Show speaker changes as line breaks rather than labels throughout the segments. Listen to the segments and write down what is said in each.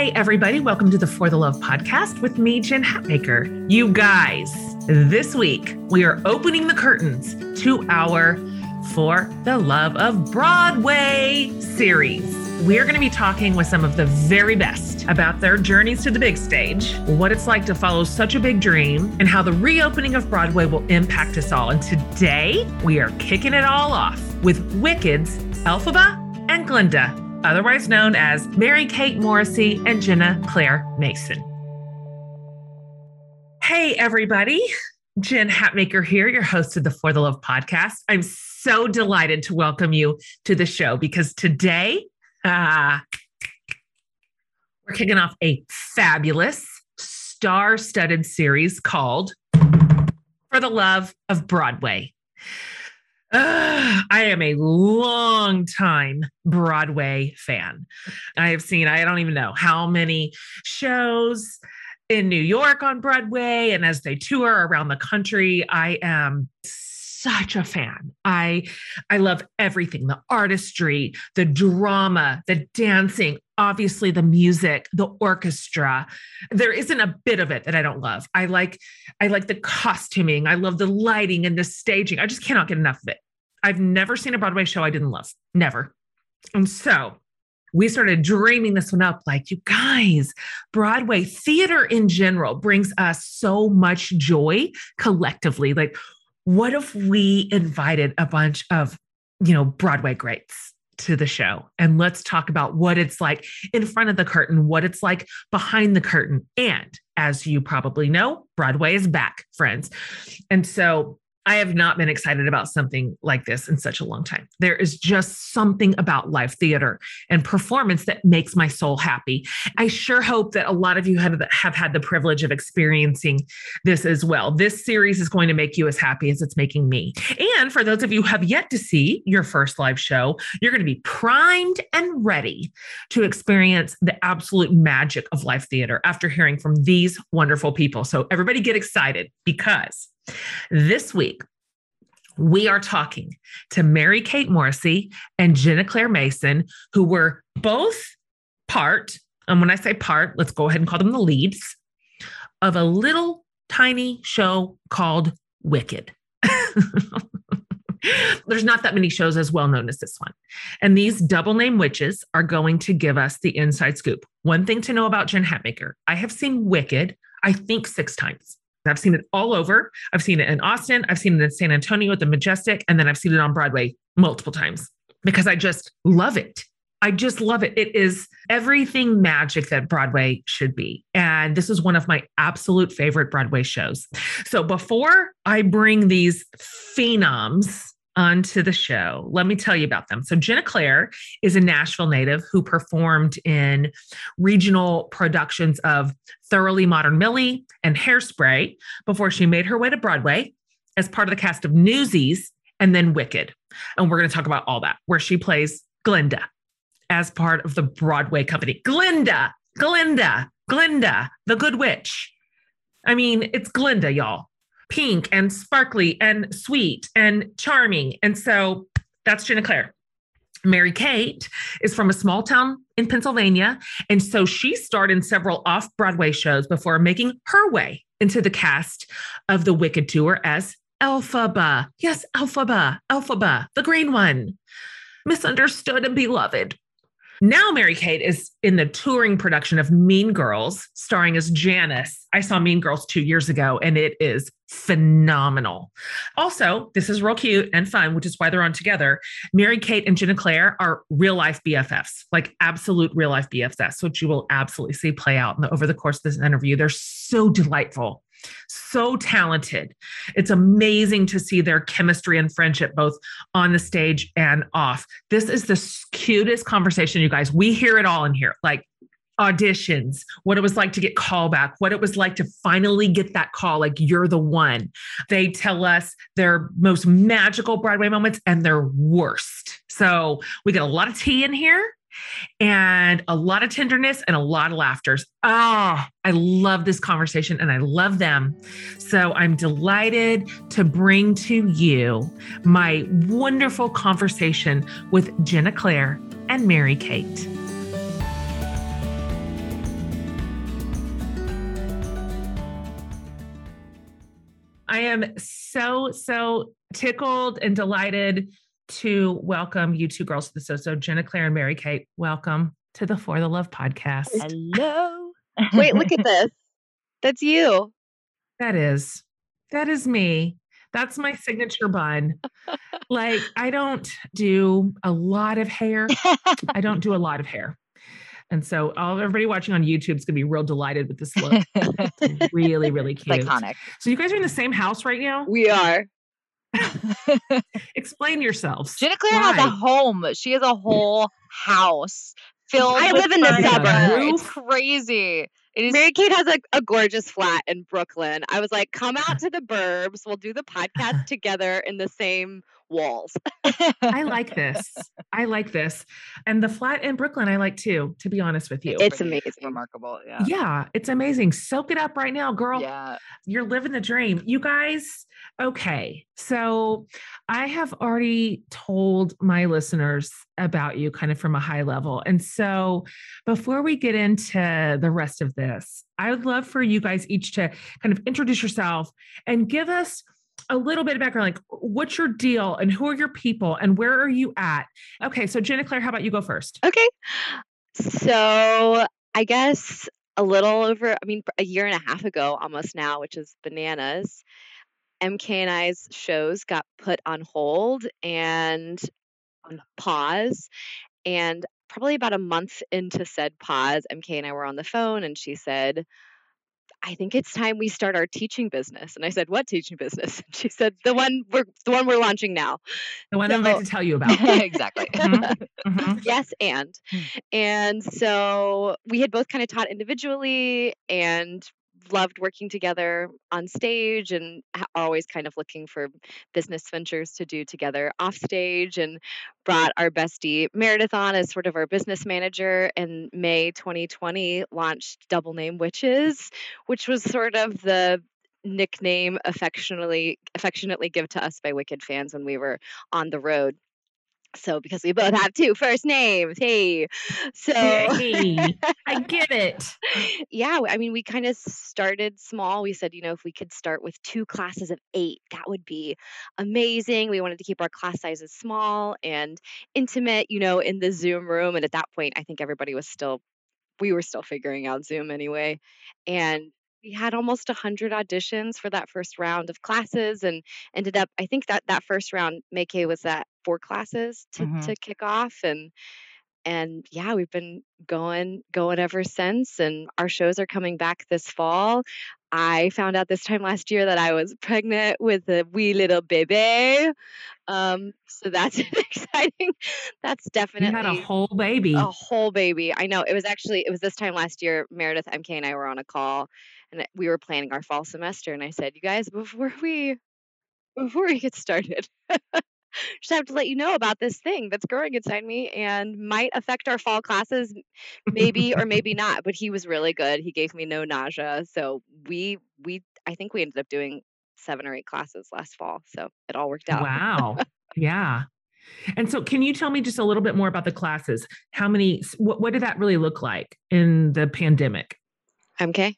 Hey, everybody, welcome to the For the Love podcast with me, Jen Hatmaker. You guys, this week we are opening the curtains to our For the Love of Broadway series. We're going to be talking with some of the very best about their journeys to the big stage, what it's like to follow such a big dream, and how the reopening of Broadway will impact us all. And today we are kicking it all off with Wicked's Elphaba and Glinda otherwise known as Mary Kate Morrissey and Jenna Claire Mason. Hey, everybody. Jen Hatmaker here, your host of the For the Love podcast. I'm so delighted to welcome you to the show because today uh, we're kicking off a fabulous star studded series called For the Love of Broadway. I am a long time Broadway fan. I have seen, I don't even know how many shows in New York on Broadway. And as they tour around the country, I am such a fan. I I love everything, the artistry, the drama, the dancing, obviously the music, the orchestra. There isn't a bit of it that I don't love. I like I like the costuming. I love the lighting and the staging. I just cannot get enough of it. I've never seen a Broadway show I didn't love. Never. And so we started dreaming this one up like, you guys, Broadway theater in general brings us so much joy collectively. Like, what if we invited a bunch of, you know, Broadway greats to the show and let's talk about what it's like in front of the curtain, what it's like behind the curtain. And as you probably know, Broadway is back, friends. And so I have not been excited about something like this in such a long time. There is just something about live theater and performance that makes my soul happy. I sure hope that a lot of you have, have had the privilege of experiencing this as well. This series is going to make you as happy as it's making me. And for those of you who have yet to see your first live show, you're going to be primed and ready to experience the absolute magic of live theater after hearing from these wonderful people. So, everybody get excited because this week, we are talking to Mary Kate Morrissey and Jenna Claire Mason, who were both part, and when I say part, let's go ahead and call them the leads of a little tiny show called Wicked. There's not that many shows as well known as this one. And these double name witches are going to give us the inside scoop. One thing to know about Jen Hatmaker I have seen Wicked, I think, six times. I've seen it all over. I've seen it in Austin. I've seen it in San Antonio at the Majestic. And then I've seen it on Broadway multiple times because I just love it. I just love it. It is everything magic that Broadway should be. And this is one of my absolute favorite Broadway shows. So before I bring these phenoms onto the show. Let me tell you about them. So, Jenna Claire is a Nashville native who performed in regional productions of Thoroughly Modern Millie and Hairspray before she made her way to Broadway as part of the cast of Newsies and then Wicked. And we're going to talk about all that, where she plays Glinda as part of the Broadway company. Glinda, Glinda, Glinda, the Good Witch. I mean, it's Glinda, y'all pink and sparkly and sweet and charming. And so that's Jenna Claire. Mary Kate is from a small town in Pennsylvania. And so she starred in several off Broadway shows before making her way into the cast of the Wicked Tour as Elphaba. Yes, Elphaba, Elphaba, the green one. Misunderstood and beloved. Now, Mary Kate is in the touring production of Mean Girls, starring as Janice. I saw Mean Girls two years ago, and it is phenomenal. Also, this is real cute and fun, which is why they're on together. Mary Kate and Jenna Claire are real life BFFs, like absolute real life BFFs, which you will absolutely see play out over the course of this interview. They're so delightful so talented. It's amazing to see their chemistry and friendship both on the stage and off. This is the cutest conversation, you guys. We hear it all in here. Like auditions, what it was like to get callback, what it was like to finally get that call, like you're the one. They tell us their most magical Broadway moments and their worst. So we get a lot of tea in here and a lot of tenderness and a lot of laughters. Oh, ah, I love this conversation and I love them. So I'm delighted to bring to you my wonderful conversation with Jenna Claire and Mary Kate. I am so, so tickled and delighted to welcome you two girls to the so so Jenna Claire and Mary Kate. Welcome to the For the Love podcast.
Hello.
Wait, look at this. That's you.
That is, that is me. That's my signature bun. like, I don't do a lot of hair. I don't do a lot of hair. And so, all everybody watching on YouTube is going to be real delighted with this look. Really, really cute.
Iconic.
So, you guys are in the same house right now?
We are.
Explain yourselves.
Jenna Claire has a home. She has a whole house filled.
I
with
live in the
furniture.
suburbs.
It's crazy. It is
Mary Kate has a, a gorgeous flat in Brooklyn. I was like, come out to the burbs. We'll do the podcast together in the same walls.
I like this. I like this. And the flat in Brooklyn, I like too, to be honest with you.
It's
pretty
amazing.
remarkable. Yeah.
yeah, it's amazing. Soak it up right now, girl.
Yeah.
You're living the dream. You guys, okay. So I have already told my listeners about you kind of from a high level. And so before we get into the rest of this, I would love for you guys each to kind of introduce yourself and give us a little bit of background like what's your deal and who are your people and where are you at okay so jenna claire how about you go first
Okay. So I guess a little over, I mean, a year and a half ago almost now, which is bananas, MK and I's shows got put on hold and on pause. And probably about a month into said pause, MK and I were on the phone and she said, I think it's time we start our teaching business. And I said, What teaching business? And she said, The one we're the one we're launching now.
the one i'm about to tell you about
exactly.
Mhm. Mhm.
yes and
Hmm.
and so we had both kind of taught individually and loved working together on stage and are always kind of looking for business ventures to do together off stage and brought our bestie meredith on as sort of our business manager in may 2020 launched double name witches which was sort of the nickname affectionately affectionately given to us by wicked fans when we were on the road so because we both have two first names hey. So
Hey, i get it.
Yeah i mean we kind of started small. We said you know if we could start with two classes of eight that would be amazing. We wanted to keep our class sizes small and intimate you know in the zoom room and at that point i think everybody was still we were still figuring out zoom anyway. And we had almost 100 auditions for that first round of classes and ended up i think that that first round make was at four classes to,
Mhm.
to kick off and and yeah we've been going going ever since and our shows are coming back this fall i found out this time last year that i was pregnant with a wee little baby um so that's exciting that's
you
definitely
had a whole baby
a whole baby. I know. It was actually it was this time last year. Meredith, MK, and I were on a call, and we were planning our fall semester. And I said, "You guys, before we before we get started, just have to let you know about this thing that's growing inside me and might affect our fall classes, maybe or maybe not." But he was really good. He gave me no nausea, so we we I think we ended up doing seven or eight classes last fall. So it all worked out.
wow yeah and so can you tell me just a little bit more about the classes how many what, what did that really look like in the pandemic
MK.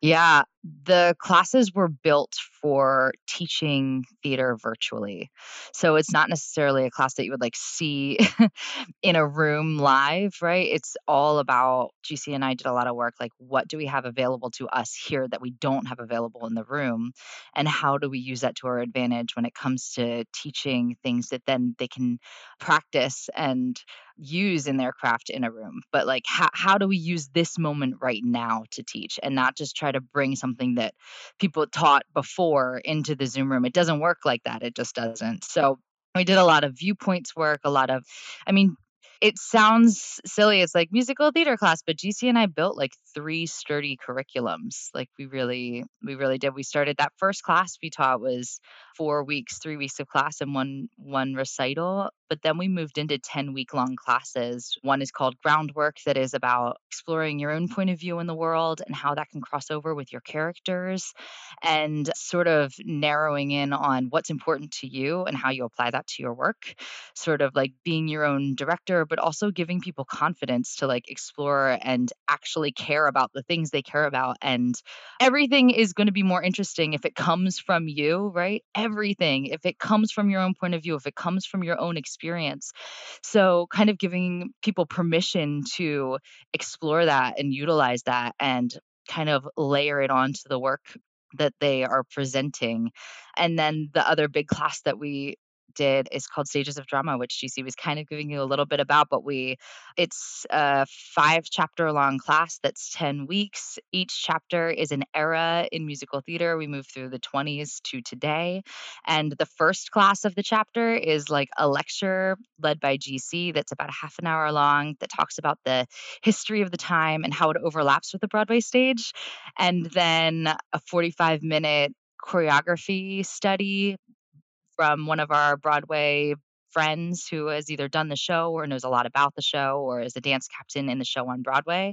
Yeah, the classes were built for teaching theater virtually. So it's not necessarily a class that you would like see in a room live, right? It's all about JC and I did a lot of work like what do we have available to us here that we don't have available in the room and how do we use that to our advantage when it comes to teaching things that then they can practice and use in their craft in a room but like how, how do we use this moment right now to teach and not just try to bring something that people taught before into the zoom room. It doesn't work like that it just doesn't. So we did a lot of viewpoints work a lot of i mean it sounds silly it's like musical theater class but jc and i built like three sturdy curriculums like we really we really did. We started that first class we taught was four weeks, three weeks of class and one one recital. But then we moved into 10 week long classes. One is called Groundwork, that is about exploring your own point of view in the world and how that can cross over with your characters and sort of narrowing in on what's important to you and how you apply that to your work. Sort of like being your own director, but also giving people confidence to like explore and actually care about the things they care about. And everything is going to be more interesting if it comes from you, right? Everything, if it comes from your own point of view, if it comes from your own experience. So, kind of giving people permission to explore that and utilize that and kind of layer it onto the work that they are presenting. And then the other big class that we did is called Stages of Drama, which JC was kind of giving you a little bit about, but we it's a five chapter long class that's 10 weeks. Each chapter is an era in musical theater. We move through the 20s to today. And the first class of the chapter is like a lecture led by JC that's about a half an hour long that talks about the history of the time and how it overlaps with the Broadway stage. And then a 45 minute choreography study from one of our Broadway friends who has either done the show or knows a lot about the show or is a dance captain in the show on Broadway.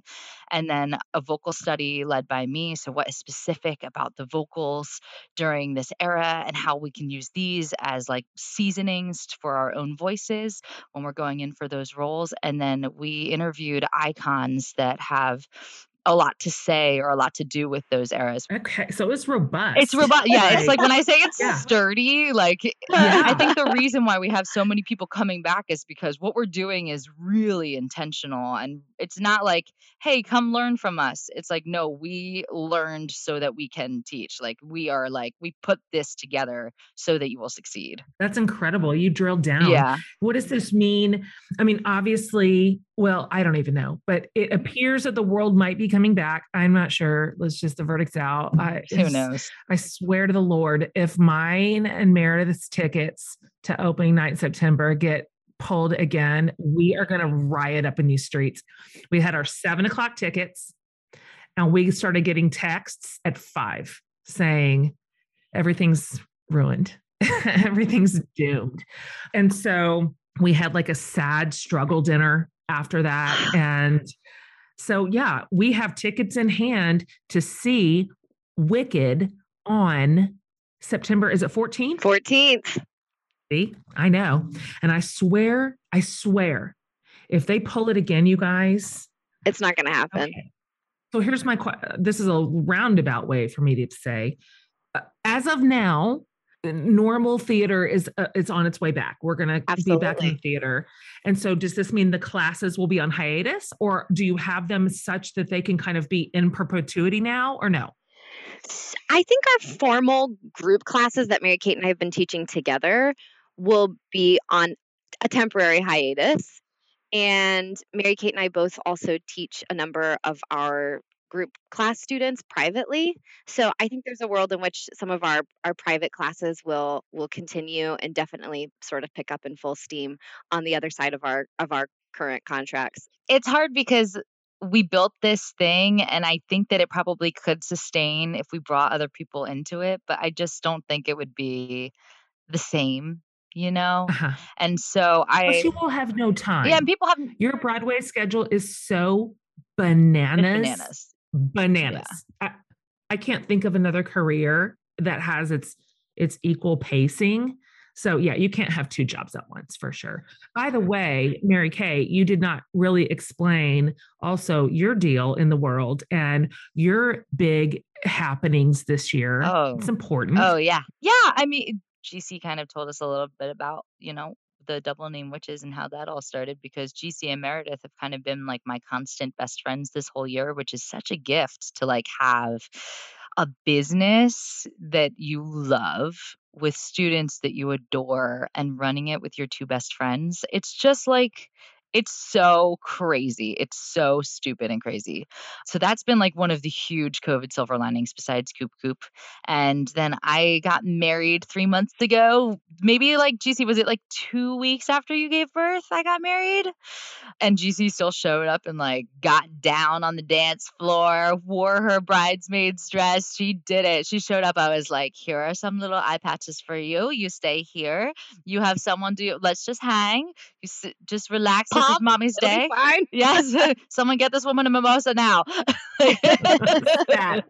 And then a vocal study led by me. So, what is specific about the vocals during this era and how we can use these as like seasonings for our own voices when we're going in for those roles. And then we interviewed icons that have a lot to say or a lot to do with those eras.
Okay, so it's robust.
It's robust. Yeah, it's like when I say it's yeah. sturdy, like eh, yeah. I think the reason why we have so many people coming back is because what we're doing is really intentional and it's not like, "Hey, come learn from us." It's like, "No, we learned so that we can teach." Like we are like we put this together so that you will succeed.
That's incredible. You drilled down.
Yeah.
What does this mean? I mean, obviously, well, I don't even know, but it mm-hmm. appears that the world might be coming back. I'm not sure. Let's just the verdict's out. Mm-hmm. I,
Who knows?
I swear to the Lord, if mine and Meredith's tickets to opening night in September get pulled again, we are going to riot up in these streets. We had our seven o'clock tickets, and we started getting texts at five saying everything's ruined, everything's doomed, and so we had like a sad struggle dinner after that. And so, yeah, we have tickets in hand to see Wicked on September, is it 14th?
14th.
See, I know. And I swear, I swear, if they pull it again, you guys,
it's not going to happen.
Okay. So here's my question. This is a roundabout way for me to say, uh, as of now, normal theater is uh, is on its way back. We're going to be back in the theater. And so does this mean the classes will be on hiatus or do you have them such that they can kind of be in perpetuity now or no?
I think our formal group classes that Mary Kate and I have been teaching together will be on a temporary hiatus. And Mary Kate and I both also teach a number of our group class students privately. So I think there's a world in which some of our our private classes will will continue and definitely sort of pick up in full steam on the other side of our of our current contracts.
It's hard because we built this thing and I think that it probably could sustain if we brought other people into it, but I just don't think it would be the same you know uh-huh. and so i
Plus you will have no time
yeah and people have
your broadway schedule is so bananas
bananas
bananas. Yeah. I, I can't think of another career that has its its equal pacing. So yeah, you can't have two jobs at once for sure. By the way, Mary Kate, you did not really explain also your deal in the world and your big happenings this year.
Oh,
it's important.
Oh yeah, yeah. I mean, JC kind of told us a little bit about you know the double name witches and how that all started because JC and Meredith have kind of been like my constant best friends this whole year, which is such a gift to like have a business that you love with students that you adore and running it with your two best friends. It's just like It's so crazy. It's so stupid and crazy. So that's been like one of the huge COVID silver linings besides Coop Coop. And then I got married three months ago. Maybe like JC, was it like two weeks after you gave birth? I got married. And JC still showed up and like got down on the dance floor, wore her bridesmaid's dress. She did it. She showed up. I was like, here are some little eye patches for you. You stay here. You have someone do, let's just hang. You sit, just relax. This is mommy's
It'll
day.
fine.
Yes, someone get this woman a mimosa now. But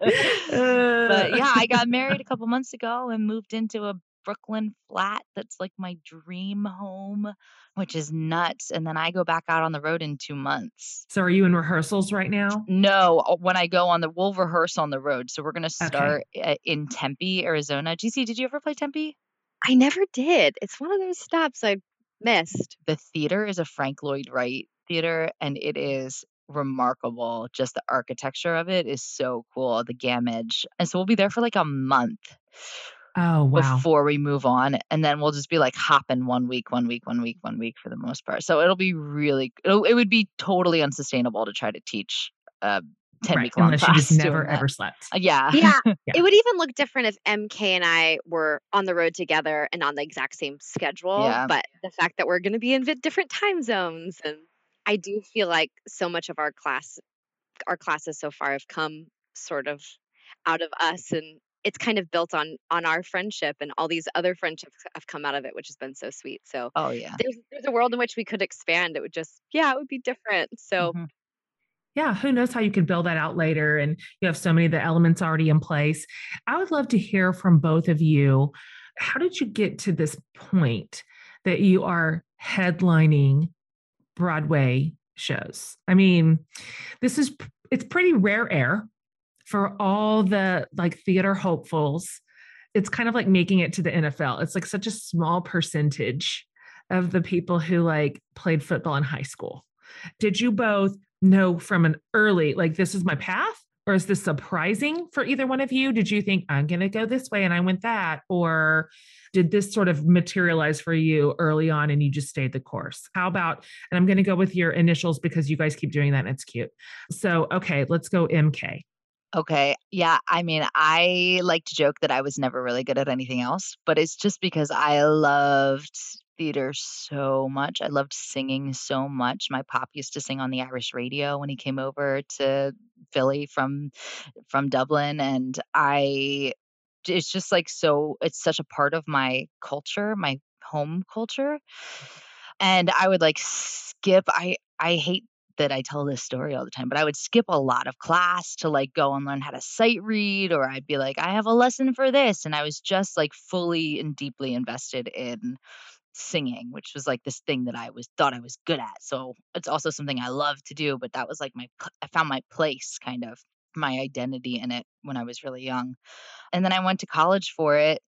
Uh,
yeah, I got married a couple months ago and moved into a Brooklyn flat that's like my dream home, which is nuts. And then I go back out on the road in two months.
So are you in rehearsals right now?
No, uh, when I go on the, we'll rehearse on the road. So we're gonna start uh, in Tempe, Arizona. JC, did you ever play Tempe?
I never did. It's one of those stops I missed.
the theater is a Frank Lloyd Wright theater and it is remarkable. Just the architecture of it is so cool, the Gammage. And so we'll be there for like a month
Oh, wow.
before we move on. And then we'll just be like hopping one week, one week, one week, one week for the most part. So it'll be really, it'll, it would be totally unsustainable to try to teach a 10
Right.
week long
Unless you
class.
just never
that.
ever slept.
Uh, Yeah.
Yeah.
Yeah.
It would even look different if MK and I were on the road together and on the exact same schedule.
Yeah.
But the fact that we're going to be in different time zones, and I do feel like so much of our class, our classes so far have come sort of out of us, and it's kind of built on on our friendship, and all these other friendships have come out of it, which has been so sweet. So
Oh, yeah.
there's there's a world in which we could expand. It would just yeah, it would be different. So
Mhm.
Yeah, who knows how you could build that out later and you have so many of the elements already in place. I would love to hear from both of you. How did you get to this point that you are headlining Broadway shows? I mean, this is it's pretty rare air for all the like theater hopefuls. It's kind of like making it to the NFL. It's like such a small percentage of the people who like played football in high school. Did you both know from an early, like, this is my path? Or is this surprising for either one of you? Did you think, I'm going to go this way and I went that? Or did this sort of materialize for you early on and you just stayed the course? How about, and I'm going to go with your initials because you guys keep doing that and it's cute. So, okay, let's go MK.
Okay. Yeah. I mean, I like to joke that I was never really good at anything else, but it's just because I loved theater so much. I loved singing so much. My pop used to sing on the Irish radio when he came over to Philly from from Dublin and I it's just like so it's such a part of my culture, my home culture. And I would like skip I I hate that I tell this story all the time, but I would skip a lot of class to like go and learn how to sight read, or I'd be like, I have a lesson for this. And I was just like fully and deeply invested in singing, which was like this thing that I was thought I was good at. So it's also something I love to do, but that was like my I found my place kind of my identity in it when I was really young. And then I went to college for it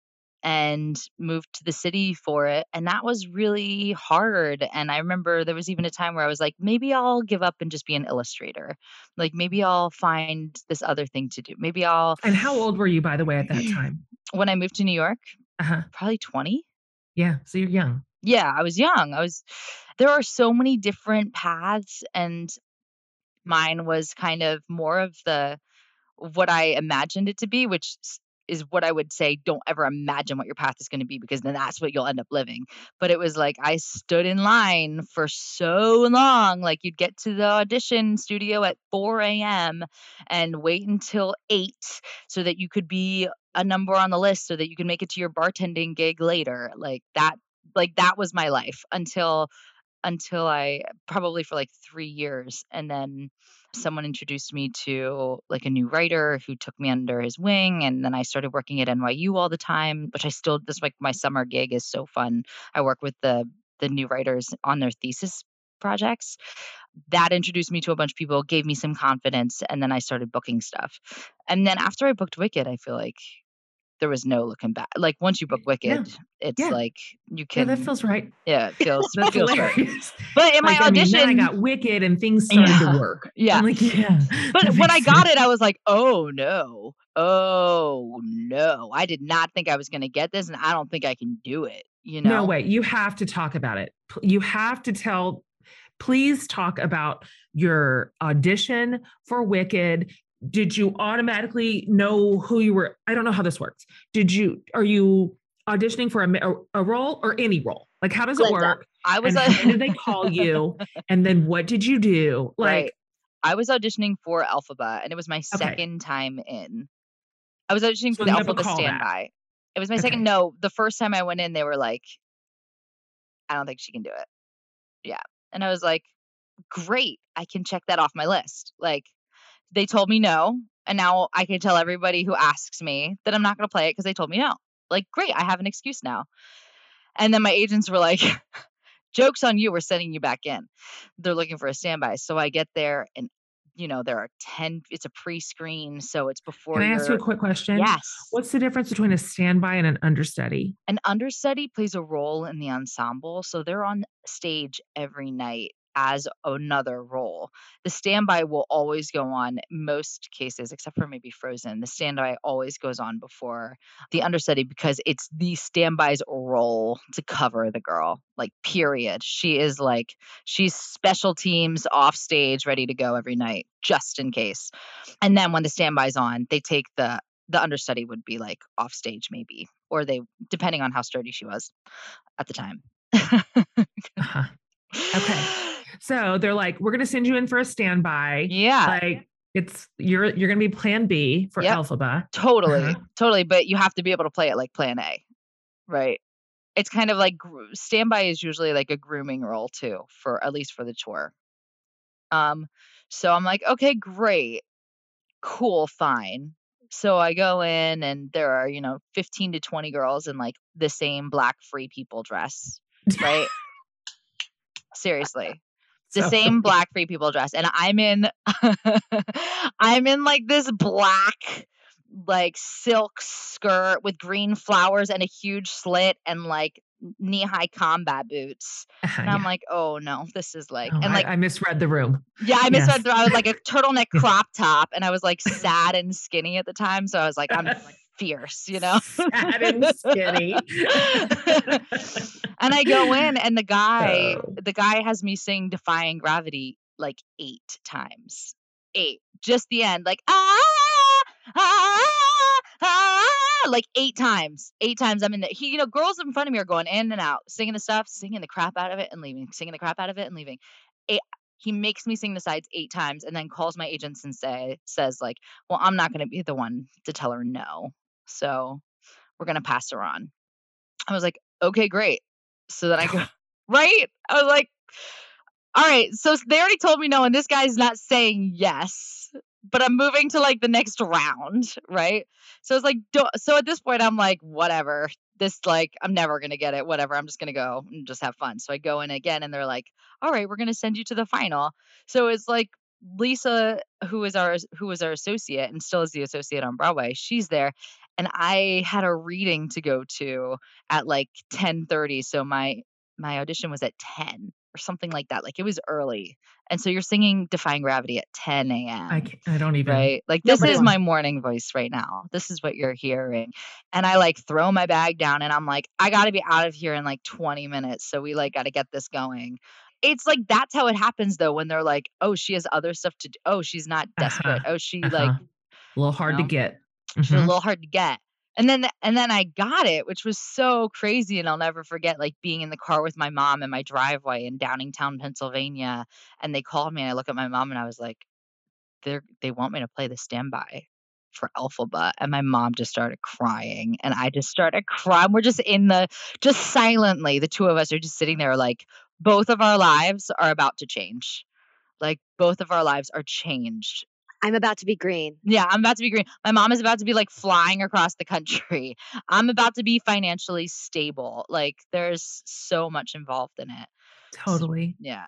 and moved to the city for it. And that was really hard. And I remember there was even a time where I was like, maybe I'll give up and just be an illustrator. Like maybe I'll find this other thing to do. Maybe I'll,
And how old were you, by the way, at that time?
when I moved to New York,
Uh-huh.
probably 20.
Yeah. So you're young.
Yeah, I was young. I was, there are so many different paths. And mine was kind of more of the, what I imagined it to be, which is what I would say don't ever imagine what your path is going to be because then that's what you'll end up living. But it was like I stood in line for so long. Like you'd get to the audition studio at 4 a.m. and wait until 8 so that you could be a number on the list so that you can make it to your bartending gig later. Like that, like that was my life until until I probably for like three years. And then someone introduced me to like a new writer who took me under his wing. And then I started working at NYU all the time, which I still, this like my summer gig is so fun. I work with the, the new writers on their thesis projects. That introduced me to a bunch of people, gave me some confidence. And then I started booking stuff. And then after I booked Wicked, I feel like there was no looking back. Like once you book Wicked, it's
Yeah.
like you can.
Yeah, that feels right.
yeah, it feels,
That's
feels right. But in my
Like, I mean,
audition,
I got wicked and things started
Yeah.
to work.
Yeah.
I'm like, yeah.
but when I got
sense.
it, I was like, oh no, oh no. I did not think I was going to get this, and I don't think I can do it. You know?
No way. You have to talk about it. You have to tell Please talk about your audition for Wicked. Did you automatically know who you were? I don't know how this works. Did you, are you auditioning for a, a, role or any role? Like, how does it uh, work?
I was.
And how did they call you? And then what did you do? Like,
right. I was auditioning for Elphaba, and it was my okay. second time in. I was auditioning so for the Elphaba standby. It was my okay. second. No, the first time I went in, they were like, "I don't think she can do it." Yeah, and I was like, "Great, I can check that off my list." Like, they told me no, and now I can tell everybody who asks me that I'm not going to play it because they told me no. Like, great, I have an excuse now. And then my agents were like, "Jokes on you, we're sending you back in." They're looking for a standby, so I get there, and you know there are 10 it's a pre-screen so it's before
can i ask you a quick question
yes
what's the difference between a standby and an understudy
an understudy plays a role in the ensemble so they're on stage every night as another role. The standby will always go on most cases, except for maybe Frozen. The standby always goes on before the understudy because it's the standby's role to cover the girl. Like, period. She is like, she's special teams off stage, ready to go every night, just in case. And then when the standby's on, they take the the understudy would be like off stage maybe or they depending on how sturdy she was at the time
uh-huh. okay So they're like, we're gonna send you in for a standby.
Yeah.
Like it's you're you're gonna be plan B for yep. Elphaba.
Totally. Uh-huh. Totally. But you have to be able to play it like plan A. Right. It's kind of like standby is usually like a grooming role too, for at least for the tour. Um, so I'm like, okay, great, cool, fine. So I go in and there are, you know, 15 to 20 girls in like the same black free people dress, right? Seriously the same black free people dress and i'm in i'm in like this black like silk skirt with green flowers and a huge slit and like knee high combat boots. Uh, and I'm yeah. like, oh no, this is like,
oh,
and like,
I, I, misread the room.
Yeah, I misread yes. the. I was like a turtleneck crop top, and I was like sad and skinny at the time, so I was like, I'm like fierce, you know?
Sad and skinny.
and I go in and the guy, oh. the guy has me sing Defying Gravity like eight times. Eight. Just the end. Like, ah, ah, ah, like eight times. Eight times I'm in there. He, you know, girls in front of me are going in and out, singing the stuff, singing the crap out of it and leaving, singing the crap out of it and leaving. Eight, he makes me sing the sides eight times and then calls my agents and say says like well i'm not going to be the one to tell her no so we're going to pass her on. I was like, okay, great. So then I go, right? I was like, all right. So they already told me no, and this guy's not saying yes, but I'm moving to like the next round, right? So it's like, so at this point, I'm like, whatever. This, like, I'm never going to get it. Whatever. I'm just going to go and just have fun. So I go in again, and they're like, all right, we're going to send you to the final. So it's like Lisa, who is our who was our associate and still is the associate on Broadway, she's there, and I had a reading to go to at like 10:30 so my my audition was at 10 or something like that like it was early and so you're singing defying gravity at 10 a.m
I, I don't even
right like this is my morning voice right now this is what you're hearing and i like throw my bag down and i'm like i gotta be out of here in like 20 minutes so we like gotta get this going it's like that's how it happens though when they're like oh she has other stuff to do oh she's not desperate uh-huh. oh she uh-huh. like
a little hard you know? to get
mm-hmm. a little hard to get. And then and then I got it, which was so crazy. And I'll never forget like being in the car with my mom in my driveway in Downingtown, Pennsylvania. And they called me and I look at my mom and I was like, they they want me to play the standby for Elphaba. And my mom just started crying. And I just started crying. We're just in the just silently, the two of us are just sitting there like both of our lives are about to change. Like both of our lives are changed
I'm about to be green.
Yeah, I'm about to be green. My mom is about to be like flying across the country. I'm about to be financially stable. Like there's so much involved in it.
Totally.
So, yeah.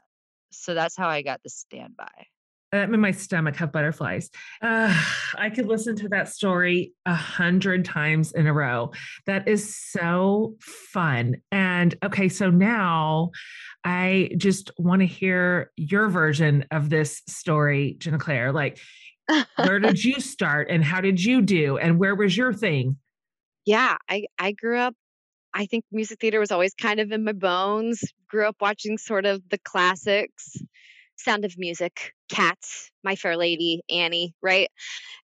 So that's how I got the standby.
I'm in my stomach have butterflies. Uh, I could listen to that story a hundred times in a row. That is so fun. And okay, so now I just want to hear your version of this story, Jenna Claire. Like, where did you start and how did you do and where was your thing?
Yeah, I, I grew up I think music theater was always kind of in my bones. Grew up watching sort of the classics, Sound of Music, Cats, My Fair Lady, Annie, right?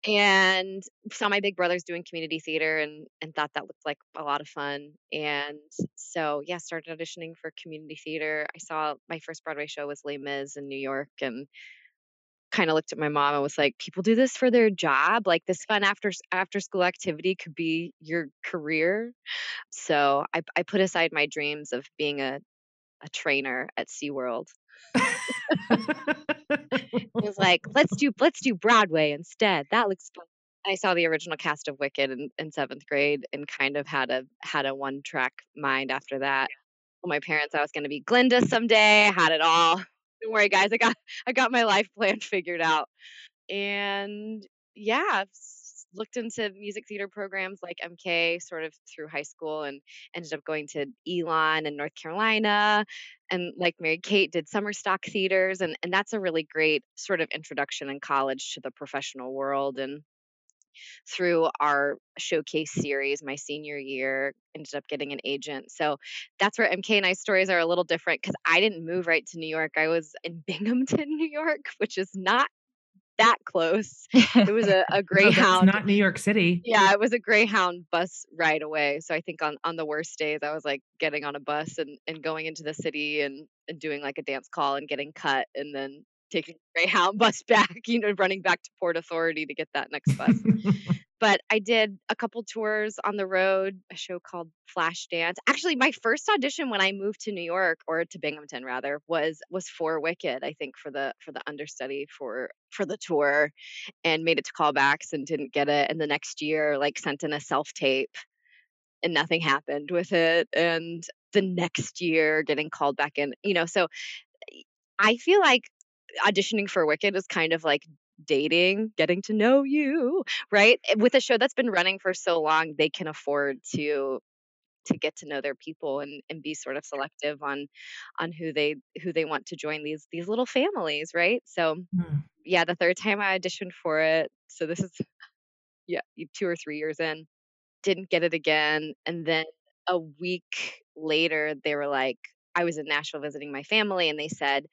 And saw my big brothers doing community theater and and thought that looked like a lot of fun. And so yeah, started auditioning for community theater. I saw my first Broadway show was Les Mis in New York and kind of looked at my mom and was like, people do this for their job. Like this fun after after school activity could be your career. So I, I put aside my dreams of being a, a trainer at SeaWorld. It was like, let's do let's do Broadway instead. That looks fun. I saw the original cast of Wicked in, in seventh grade and kind of had a had a one track mind after that. Told my parents I was going to be Glinda someday. I had it all. Don't worry, guys. I got I got my life plan figured out. And yeah, looked into music theater programs like MK sort of through high school and ended up going to Elon in North Carolina. And like Mary Kate did summer stock theaters. And, and that's a really great sort of introduction in college to the professional world. And through our showcase series my senior year ended up getting an agent so that's where mk and i stories are a little different because i didn't move right to new york i was in binghamton new york which is not that close. It was a, a Greyhound.
no, not New York City.
Yeah, it was a Greyhound bus ride away. So I think on, on the worst days, I was like getting on a bus and, and going into the city and, and doing like a dance call and getting cut and then taking Greyhound bus back, you know, running back to Port Authority to get that next bus. But I did a couple tours on the road, a show called Flashdance. Actually, my first audition when I moved to New York or to Binghamton rather was was for Wicked, I think for the for the understudy for for the tour and made it to callbacks and didn't get it and the next year like sent in a self-tape and nothing happened with it and the next year getting called back in, you know, so I feel like auditioning for Wicked is kind of like dating, getting to know you, right? Eh, with a show that's been running for so long, they can afford to to get to know their people and, and be sort of selective on on who they who they want to join these these little families, right? So mm. yeah, the third time I auditioned for it, so this is yeah, two or three years in, didn't get it again. And then a week later they were like, I was in Nashville visiting my family and they said,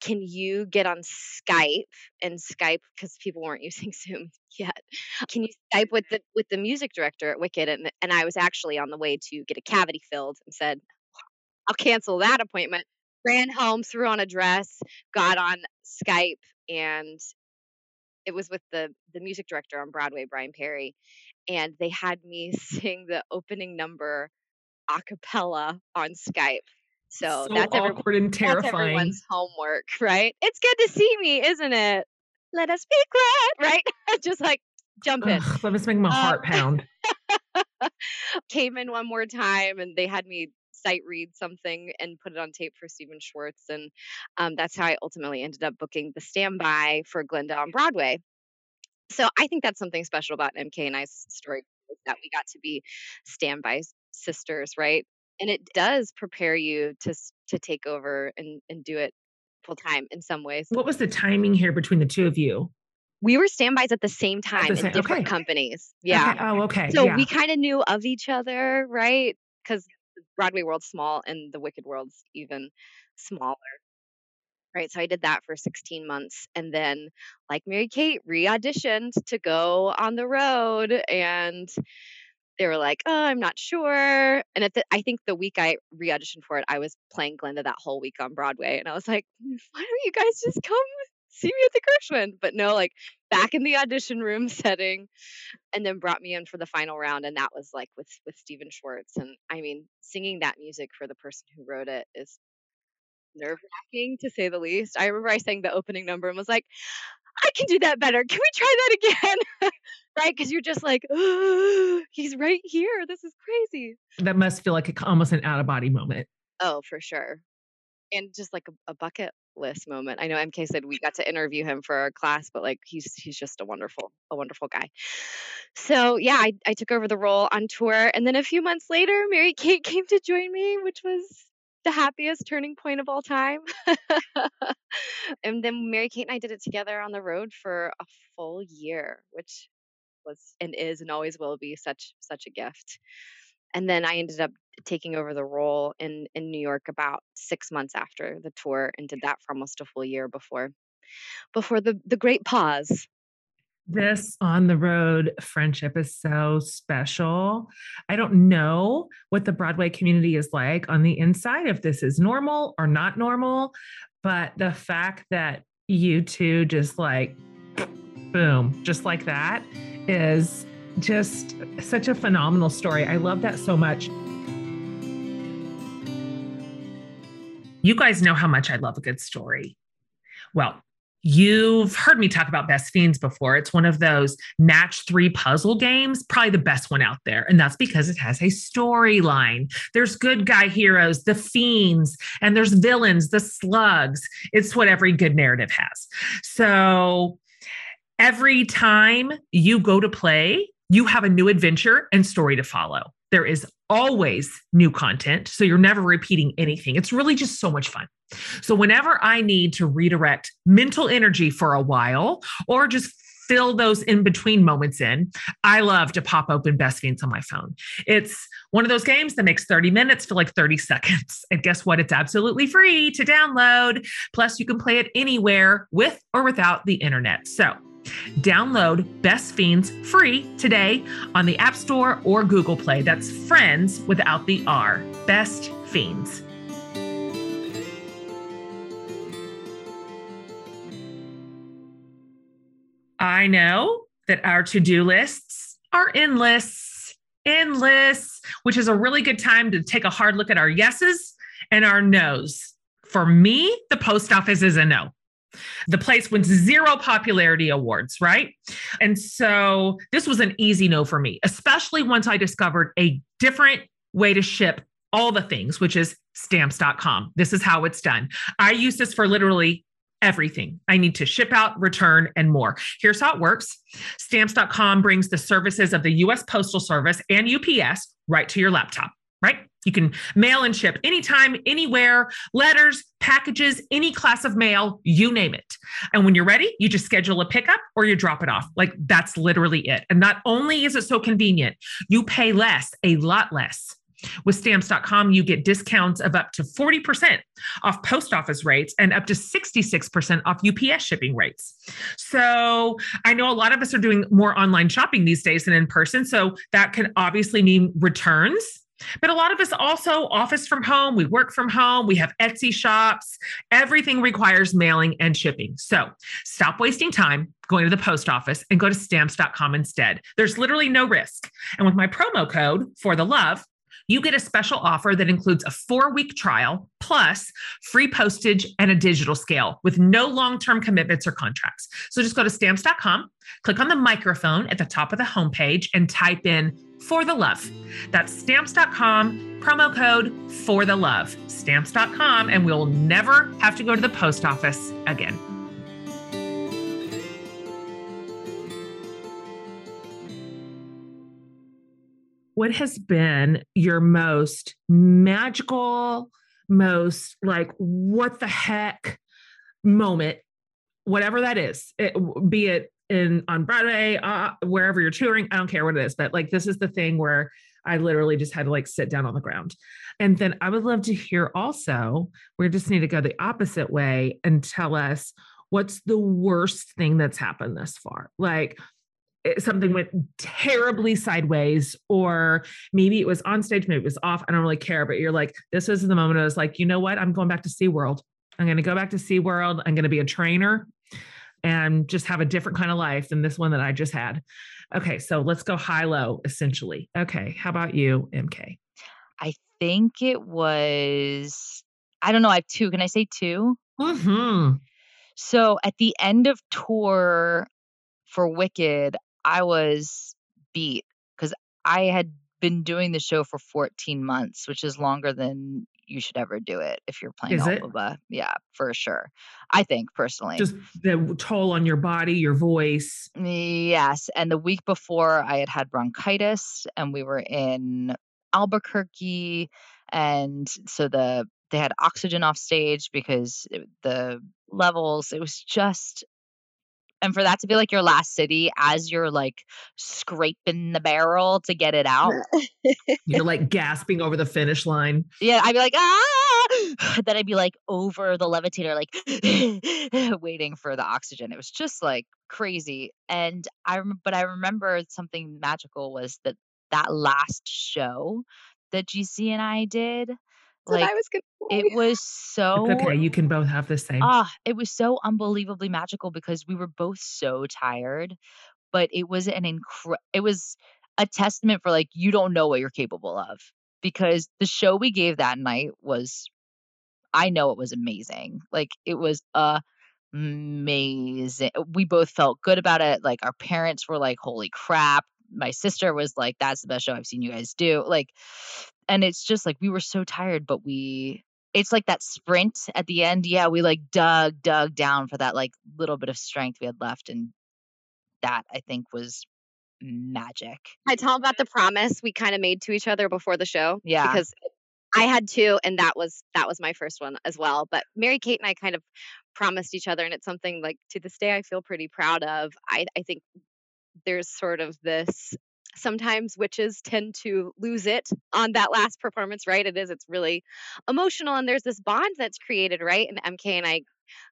can you get on Skype and Skype because people weren't using Zoom yet? Can you Skype with the with the music director at Wicked? And and I was actually on the way to get a cavity filled and said, I'll cancel that appointment. Ran home, threw on a dress, got on Skype, and it was with the the music director on Broadway, Brian Perry, and they had me sing the opening number a cappella on Skype so,
so
that's
awkward every, and terrifying.
That's everyone's homework, right? It's good to see me, isn't it? Let us be glad, right? Just like jump in.
Ugh, that must make my heart um, pound.
came in one more time and they had me sight read something and put it on tape for Stephen Schwartz. And um, that's how I ultimately ended up booking the standby for Glinda on Broadway. So I think that's something special about MK and I's story that we got to be standby sisters, right? And it does prepare you to to take over and and do it full time in some ways.
What was the timing here between the two of you?
We were standbys at the same time the same, in different okay. companies. Yeah.
Okay. Oh, okay.
So
yeah.
we kind of knew of each other, right? Because Broadway world's small and the Wicked world's even smaller. Right. So I did that for 16 months. And then, like Mary Kate, re auditioned to go on the road. And they were like, "Oh, I'm not sure." And at the, I think the week I re-auditioned for it, I was playing Glinda that whole week on Broadway, and I was like, mm, "Why don't you guys just come see me at the Gershwin?" But no, like back in the audition room setting, and then brought me in for the final round, and that was like with with Stephen Schwartz, and I mean, singing that music for the person who wrote it is nerve wracking to say the least. I remember I sang the opening number and was like, I can do that better. Can we try that again? right? Because you're just like, oh, he's right here. This is crazy.
That must feel like a, almost an out of body moment.
Oh, for sure. And just like a, a, bucket list moment. I know MK said we got to interview him for our class, but like he's he's just a wonderful, a wonderful guy. So yeah, I, I took over the role on tour. And then a few months later, Mary Kate came to join me, which was the happiest turning point of all time. and then Mary Kate and I did it together on the road for a full year, which was and is and always will be such such a gift. And then I ended up taking over the role in in New York about six months after the tour, and did that for almost a full year before before the the great pause.
This on the road friendship is so special. I don't know what the Broadway community is like on the inside, if this is normal or not normal, but the fact that you two just like boom, just like that is just such a phenomenal story. I love that so much. You guys know how much I love a good story. Well, You've heard me talk about Best Fiends before. It's one of those match three puzzle games, probably the best one out there. And that's because it has a storyline. There's good guy heroes, the fiends, and there's villains, the slugs. It's what every good narrative has. So every time you go to play, you have a new adventure and story to follow. There is always new content. So you're never repeating anything. It's really just so much fun. So whenever I need to redirect mental energy for a while or just fill those in between moments in, I love to pop open Best Fiends on my phone. It's one of those games that makes 30 minutes feel like 30 seconds. And guess what? It's absolutely free to download. Plus, you can play it anywhere with or without the internet. So Download Best Fiends free today on the App Store or Google Play. That's friends without the R. Best Fiends. I know that our to do lists are endless, endless, which is a really good time to take a hard look at our yeses and our nos. For me, the post office is a no. The place wins zero popularity awards, right? And so this was an easy no for me, especially once I discovered a different way to ship all the things, which is stamps.com. This is how it's done. I use this for literally everything. I need to ship out, return, and more. Here's how it works stamps.com brings the services of the US Postal Service and UPS right to your laptop, right? You can mail and ship anytime, anywhere, letters, packages, any class of mail, you name it. And when you're ready, you just schedule a pickup or you drop it off. Like that's literally it. And not only is it so convenient, you pay less, a lot less. With stamps.com, you get discounts of up to 40% off post office rates and up to 66% off UPS shipping rates. So I know a lot of us are doing more online shopping these days than in person. So that can obviously mean returns but a lot of us also office from home, we work from home, we have Etsy shops. Everything requires mailing and shipping. So stop wasting time going to the post office and go to stamps.com instead. There's literally no risk. And with my promo code for the love, you get a special offer that includes a four week trial plus free postage and a digital scale with no long term commitments or contracts. So just go to stamps.com, click on the microphone at the top of the homepage, and type in for the love. That's stamps.com, promo code for the love. Stamps.com, and we'll never have to go to the post office again. What has been your most magical, most like, what the heck moment, whatever that is, it, be it in on Broadway, uh, wherever you're touring. I don't care what it is, but like this is the thing where I literally just had to like sit down on the ground. And then I would love to hear also, we just need to go the opposite way and tell us what's the worst thing that's happened this far. Like something went terribly sideways, or maybe it was on stage, maybe it was off. I don't really care, but you're like, this was the moment I was like, you know what? I'm going back to SeaWorld. I'm going to go back to SeaWorld. I'm going to be a trainer and just have a different kind of life than this one that I just had. Okay, so let's go high low essentially. Okay, how about you, MK?
I think it was, I don't know, I have two. Can I say 2
Mm-hmm.
So at the end of tour for Wicked, I was beat because I had been doing the show for 14 months, which is longer than you should ever do it if you're playing? Elphaba. Yeah, for sure. I think personally.
Just the toll on your body, your voice.
Yes. And the week before, I had had bronchitis, and we were in Albuquerque, and so the they had oxygen off stage because it, the levels. It was just and for that to be like your last city as you're like scraping the barrel to get it out.
You're like gasping over the finish line.
Yeah, I'd be like, ah. Then I'd be like over the levitator, like waiting for the oxygen. It was just like crazy. And I, but I remember something magical was that that last show that JC and I did. Like
I was gonna
it was so
It's okay. You can both have the same.
Ah, it was so unbelievably magical because we were both so tired, but it was an incre it was a testament for like you don't know what you're capable of because the show we gave that night was I know it was amazing. Like it was amazing. We both felt good about it. Like our parents were like, "Holy crap." My sister was like, "That's the best show I've seen you guys do." Like and it's just like we were so tired, but we it's like that sprint at the end. Yeah, we like dug, dug down for that like little bit of strength we had left. And that I think was magic.
I tell about the promise we kind of made to each other before the show.
Yeah.
Because I had two, and that was that was my first one as well. But Mary Kate and I kind of promised each other, and it's something like to this day I feel pretty proud of. I I think there's sort of this sometimes witches tend to lose it on that last performance, right? It is, it's really emotional, and there's this bond that's created, right? And MK and I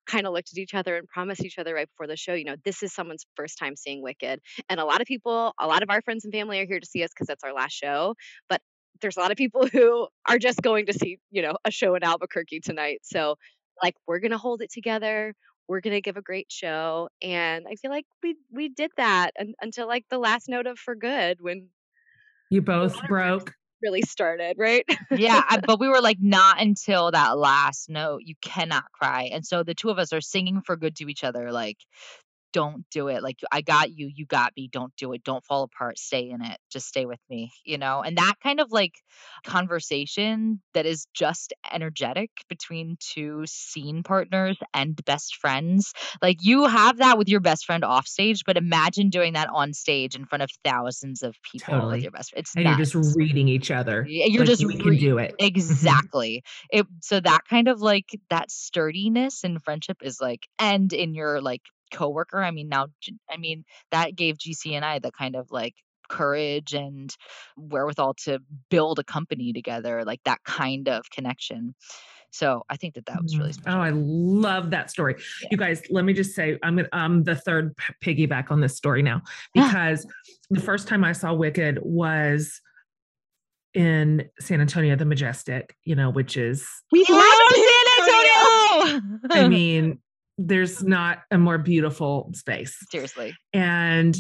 kind of looked at each other and promised each other right before the show, you know, this is someone's first time seeing Wicked. And a lot of people, a lot of our friends and family are here to see us because that's our last show. But there's a lot of people who are just going to see, you know, a show in Albuquerque tonight. So, like, we're going to hold it together. We're going to give a great show. And I feel like we we did that un- until like the last note of For Good when
You both broke.
really started, right?
yeah, I, but we were like not until that last note. You cannot cry. And so the two of us are singing for good to each other like don't do it. Like I got you, you got me. Don't do it. Don't fall apart. Stay in it. Just stay with me, you know? And that kind of like conversation that is just energetic between two scene partners and best friends. Like you have that with your best friend off stage, but imagine doing that on stage in front of thousands of people
Totally.
with your best friend. It's
And you're just reading each other.
You're
Like,
just
we can do it. Mm-hmm.
Exactly. It so that kind of like that sturdiness in friendship is like and in your like coworker, I mean now I mean that gave JC and I the kind of like courage and wherewithal to build a company together, like that kind of connection. So I think that that was really
Mhm.
special.
Oh, I love that story. You guys, let me just say, I'm gonna, I'm the third p- piggyback on this story now because the first time I saw Wicked was in San Antonio, the Majestic, you know, which is,
We
Love San Antonio.
I mean, there's not a more beautiful space.
seriously.
and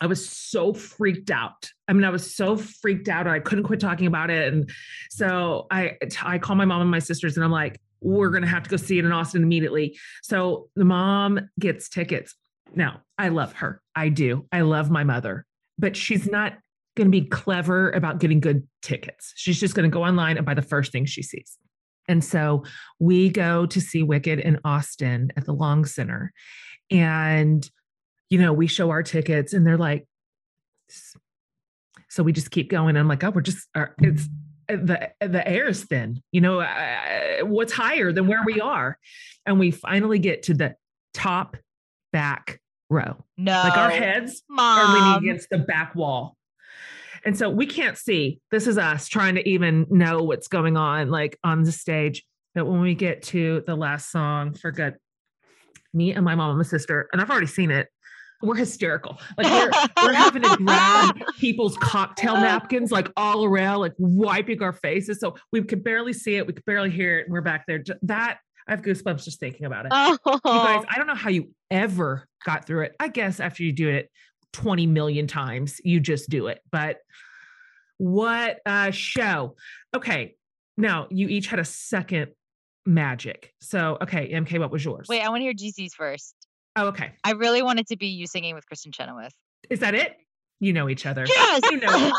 I was so freaked out. I mean, I was so freaked out, I couldn't quit talking about it. And so I, I call my mom and my sisters, and I'm like, "We're gonna have to go see it in Austin immediately." So the mom gets tickets. Now, I love her. I do. I love my mother, but she's not going to be clever about getting good tickets. She's just going to go online and buy the first thing she sees. And so we go to see Wicked in Austin at the Long Center. And, you know, we show our tickets and they're like, so we just keep going. I'm like, oh, we're just, uh, it's, uh, the the air is thin you know uh, what's higher than where we are and we finally get to the top back row
No.
like our heads are leaning against the back wall. And so we can't see. This is us trying to even know what's going on, like on the stage. But when we get to the last song for good, me and my mom and my sister, and I've already seen it, we're hysterical. Like we're, we're having to grab people's cocktail napkins like all around, like wiping our faces. So we could barely see it, we could barely hear it, and we're back there. That I have goosebumps just thinking about it.
Oh,
You guys, oh. I don't know how you ever got through it. I guess after you do it 20 million times, you just do it. But what a show. Okay. Now you each had a second magic. So, okay, MK, what was yours?
Wait, I want to hear JC's first.
Oh, okay.
I really wanted to be you singing with Kristin Chenoweth.
Is that it? You know each other.
Yes.
You know.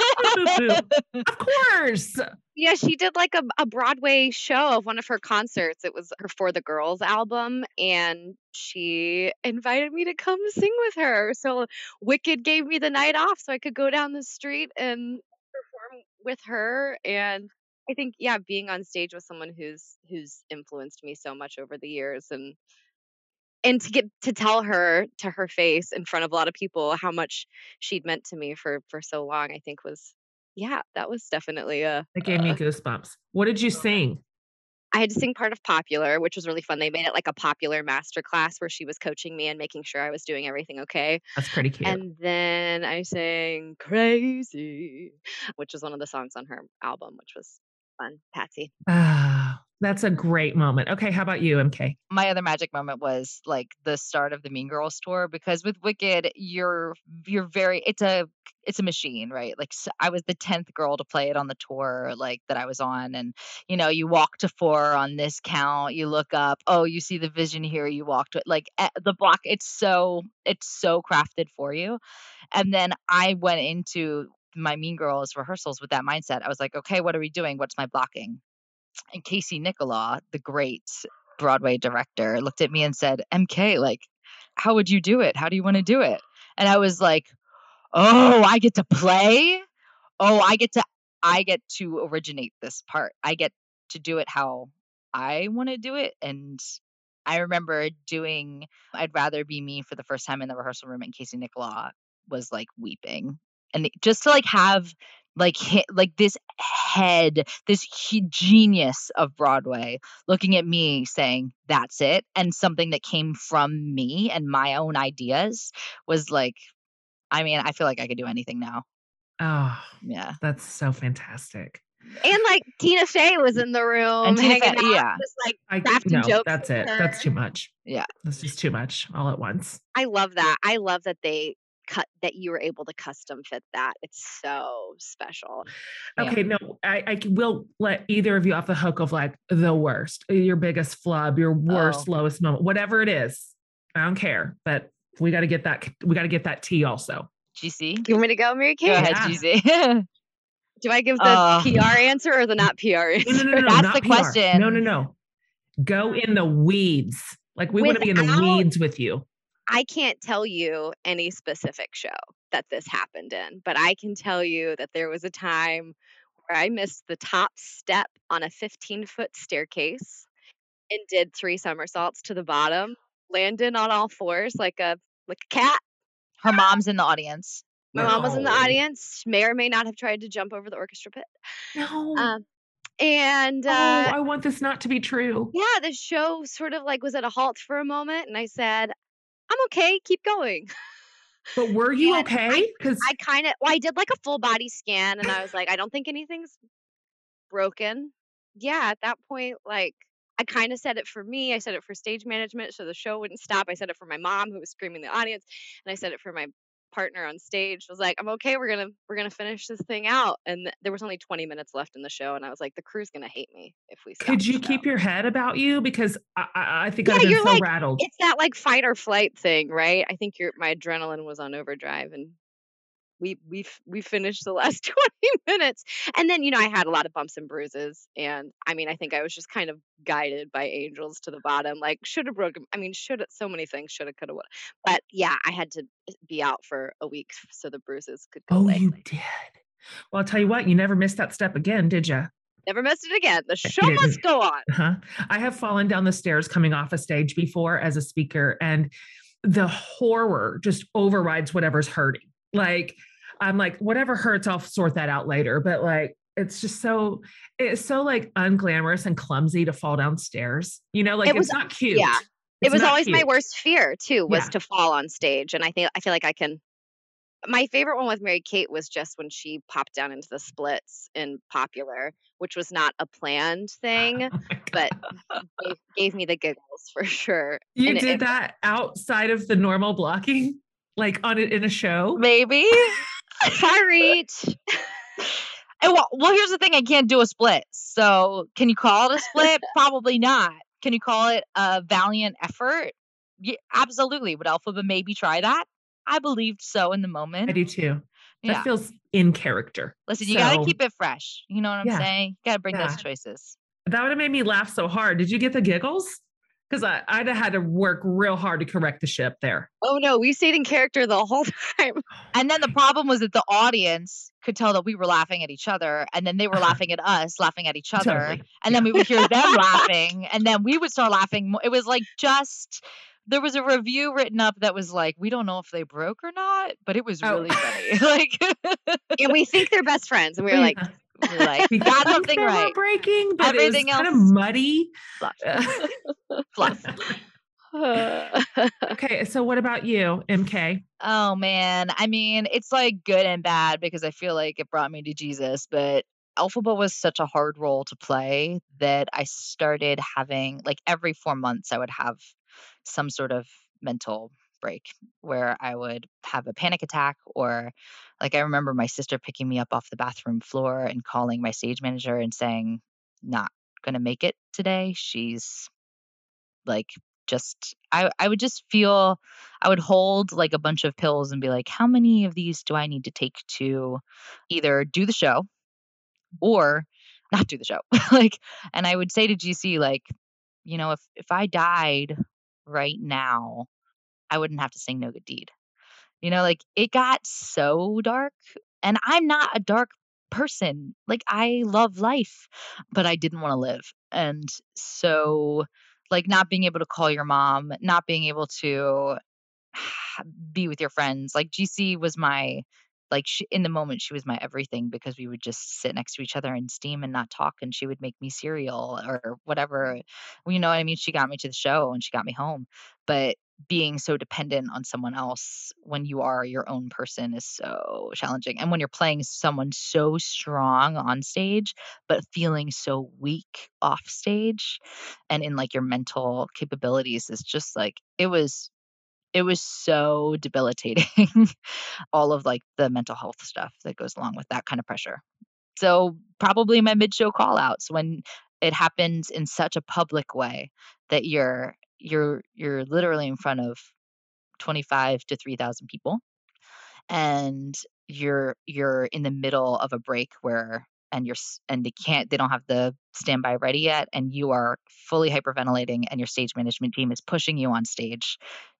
of course.
Yeah, she did like a, a Broadway show of one of her concerts. It was her For the Girls album, and she invited me to come sing with her. So Wicked gave me the night off so I could go down the street and perform with her. And I think, yeah, being on stage with someone who's who's influenced me so much over the years and and to get to tell her to her face in front of a lot of people how much she'd meant to me for for so long, I think was yeah, that was definitely a.
It gave me
uh,
goosebumps. What did you sing?
I had to sing part of Popular, which was really fun. They made it like a popular master class where she was coaching me and making sure I was doing everything okay.
That's pretty cute.
And then I sang Crazy, which was one of the songs on her album, which was fun. Patsy.
Ah, that's a great moment. Okay, how about you, MK?
my other magic moment was like the start of the Mean Girls tour because with Wicked, you're you're very it's a it's a machine, right? Like I was the tenth girl to play it on the tour like that I was on, and you know you walk to four on this count, you look up, oh you see the vision here, you walk to it like eh, the block. It's so it's so crafted for you, and then I went into my Mean Girls rehearsals with that mindset. I was like, okay, what are we doing? What's my blocking? and Casey Nicholaw, the great Broadway director, looked at me and said, MK, like, how would you do it? How do you want to do it? And I was like, oh, I get to play. Oh, I get to, I get to originate this part. I get to do it how I want to do it. And I remember doing I'd rather be me for the first time in the rehearsal room and Casey Nicholaw was like weeping. And just to like have like hit, like this head, this genius of Broadway looking at me saying, "That's it," and something that came from me and my own ideas was like, I mean, I feel like I could do anything now.
Oh,
Yeah,
that's so fantastic.
And like Tina Fey was in the room,
and
Tina
Fey-
out,
yeah.
just like
I
Crafting
no,
jokes
that's
with
it. That's too much.
Yeah.
That's just too much all at once.
I love that. I love that they cut that you were able to custom fit that. It's so special.
Yeah.
Okay, no, I, will let either of you off the hook of like the worst, your biggest flub, your worst,
Oh.
lowest moment, whatever it is. I don't care, but we got to get that. We got to get that tea also.
JC.
Do you want me to go, Mary
Go
Kate?
ahead,
Yeah.
JC.
Do I give the
Uh,
PR answer or the not PR answer?
no, no, no,
That's
not
the
PR.
question.
No, no, no. Go in the weeds. Like we want to be in the weeds with you.
I can't tell you any specific show that this happened in, but I can tell you that there was a time where I missed the top step on a 15 foot staircase and did three somersaults to the bottom, landed on all fours like a like a cat.
Her mom's in the audience.
My mom was in the audience, may or may not have tried to jump over the orchestra pit.
No.
Um, and
oh,
uh,
I want this not to be true.
yeah, the show sort of like was at a halt for a moment, and I said, "I'm okay, keep going."
But were you
And
okay? Because
I kind of, well, I did like a full body scan, and I was like, I don't think anything's broken. Yeah, at that point, like I kind of said it for me. I said it for stage management, so the show wouldn't stop. I said it for my mom, who was screaming in the audience, and I said it for my partner on stage. Was like, I'm okay. We're gonna we're gonna finish this thing out. And th- there was only 20 minutes left in the show, and I was like, the crew's gonna hate me if we.
Could you
show."
keep your head about you? Because I, I, I think
Yeah,
I've been
you're
so
like-
rattled.
it's that like fight or flight thing, right? I think your my adrenaline was on overdrive and we we we finished the last 20 minutes. And then, you know, I had a lot of bumps and bruises and I mean, I think I was just kind of guided by angels to the bottom. Like should have broken I mean, should have so many things should have could have But yeah, I had to uh, be out for a week so the bruises could go
Oh,
away.
you did. Well, I'll tell you what, you never missed that step again, did you?
Never missed it again. The show must go on.
Huh? I have fallen down the stairs coming off a stage before as a speaker, and the horror just overrides whatever's hurting. Like, I'm like, whatever hurts, I'll sort that out later. But like, it's just so, it's so like unglamorous and clumsy to fall downstairs. You know, like
It was-
it's not cute.
yeah. It was always my worst fear too, was
Yeah.
to fall on stage. And I think I feel like I can my favorite one with Mary Kate was just when she popped down into the splits in popular, which was not a planned oh thing,
Oh
but gave, gave me the giggles for sure.
you
and
did
it-
that outside of the normal blocking, like on it in a show.
Maybe.
I reach.
And well, well, here's the thing: I can't do a split. So, can you call it a split? Probably not. Can you call it a valiant effort? Yeah, absolutely. Would Elphaba maybe try that? I believed so in the moment.
I do too. That
Yeah.
feels in character.
Listen, you got to keep it fresh. You know what I'm
Yeah.
saying? You got to bring those choices.
That would have made me laugh so hard. Did you get the giggles? Because I'd have had to work real hard to correct the ship there.
Oh no, we stayed in character the whole time.
And then the problem was that the audience could tell that we were laughing at each other, and then they were laughing at us, laughing at each other,
Totally.
and then we would hear them laughing, and then we would start laughing. It was like just there was a review written up that was like, we don't know if they broke or not, but it was
Oh.
really funny. like,
and we think they're best friends, and we were like,
like,
We
got something right.
breaking, but
Everything
else kind of muddy.
Fluff.
Uh, okay, so what about you, MK?
Oh man, I mean, it's like good and bad because I feel like it brought me to Jesus, but Elphaba was such a hard role to play that I started having like every 4 months I would have some sort of mental break where I would have a panic attack or like I remember my sister picking me up off the bathroom floor and calling my stage manager and saying not going to make it today. She's like just I I would just feel I would hold like a bunch of pills and be like, how many of these do I need to take to either do the show or not do the show? like, and I would say to JC, like, you know, if if I died right now, I wouldn't have to sing No Good Deed. You know, like it got so dark, and I'm not a dark person. Like I love life, but I didn't want to live, and so like not being able to call your mom, not being able to be with your friends. Like JC was my like she, in the moment she was my everything because we would just sit next to each other and steam and not talk and she would make me cereal or whatever. You know what I mean? She got me to the show and she got me home. But being so dependent on someone else when you are your own person is so challenging. And when you're playing someone so strong on stage, but feeling so weak off stage and in like your mental capabilities is just like it was it was so debilitating all of like the mental health stuff that goes along with that kind of pressure so probably my mid-show call outs when it happens in such a public way that you're you're you're literally in front of 25 to 3000 people and you're you're in the middle of a break where and you're and they can't they don't have the standby ready yet and you are fully hyperventilating and your stage management team is pushing you on stage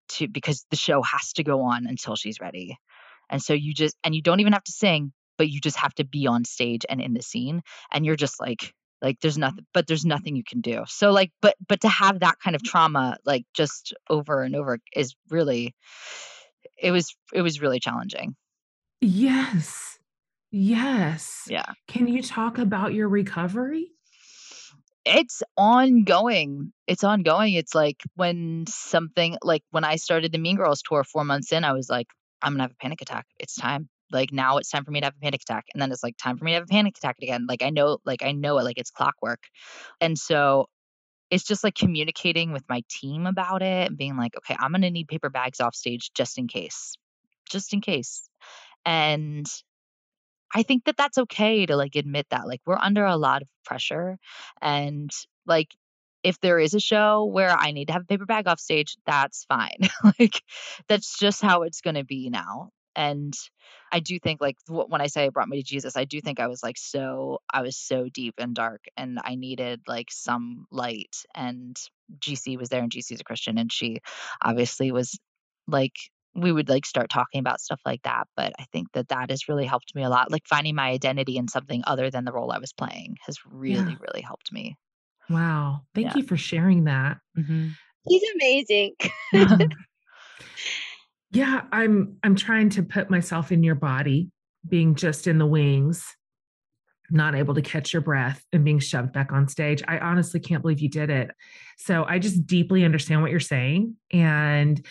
to because the show has to go on until she's ready. And so you just and you don't even have to sing but you just have to be on stage and in the scene and you're just like like there's nothing but there's nothing you can do. So like but but to have that kind of mm-hmm. trauma like just over and over is really it was it was really challenging.
Yes. Yes.
yeah.
Can you talk about your recovery?
it's ongoing. It's ongoing. It's like when something like when i started the mean girls tour four months in i was like i'm gonna have a panic attack. It's time like now it's time for me to have a panic attack and then it's like time for me to have a panic attack again like i know like i know it like it's clockwork and so it's just like communicating with my team about it and being like okay i'm gonna need paper bags off stage just in case just in case and I think that that's okay to like admit that like we're under a lot of pressure and like if there is a show where I need to have a paper bag off stage, that's fine. like that's just how it's going to be now. And I do think like when I say it brought me to Jesus, I do think I was like so I was so deep and dark and I needed like some light and JC was there and JC is a Christian and she obviously was like we would like start talking about stuff like that but i think that that has really helped me a lot like finding my identity in something other than the role i was playing has really
Yeah.
really helped me
Wow. Thank
Yeah.
you for sharing that. Mm-hmm.
he's amazing.
yeah, I'm I'm trying to put myself in your body, being just in the wings, not able to catch your breath and being shoved back on stage. I honestly can't believe you did it. So I just deeply understand what you're saying and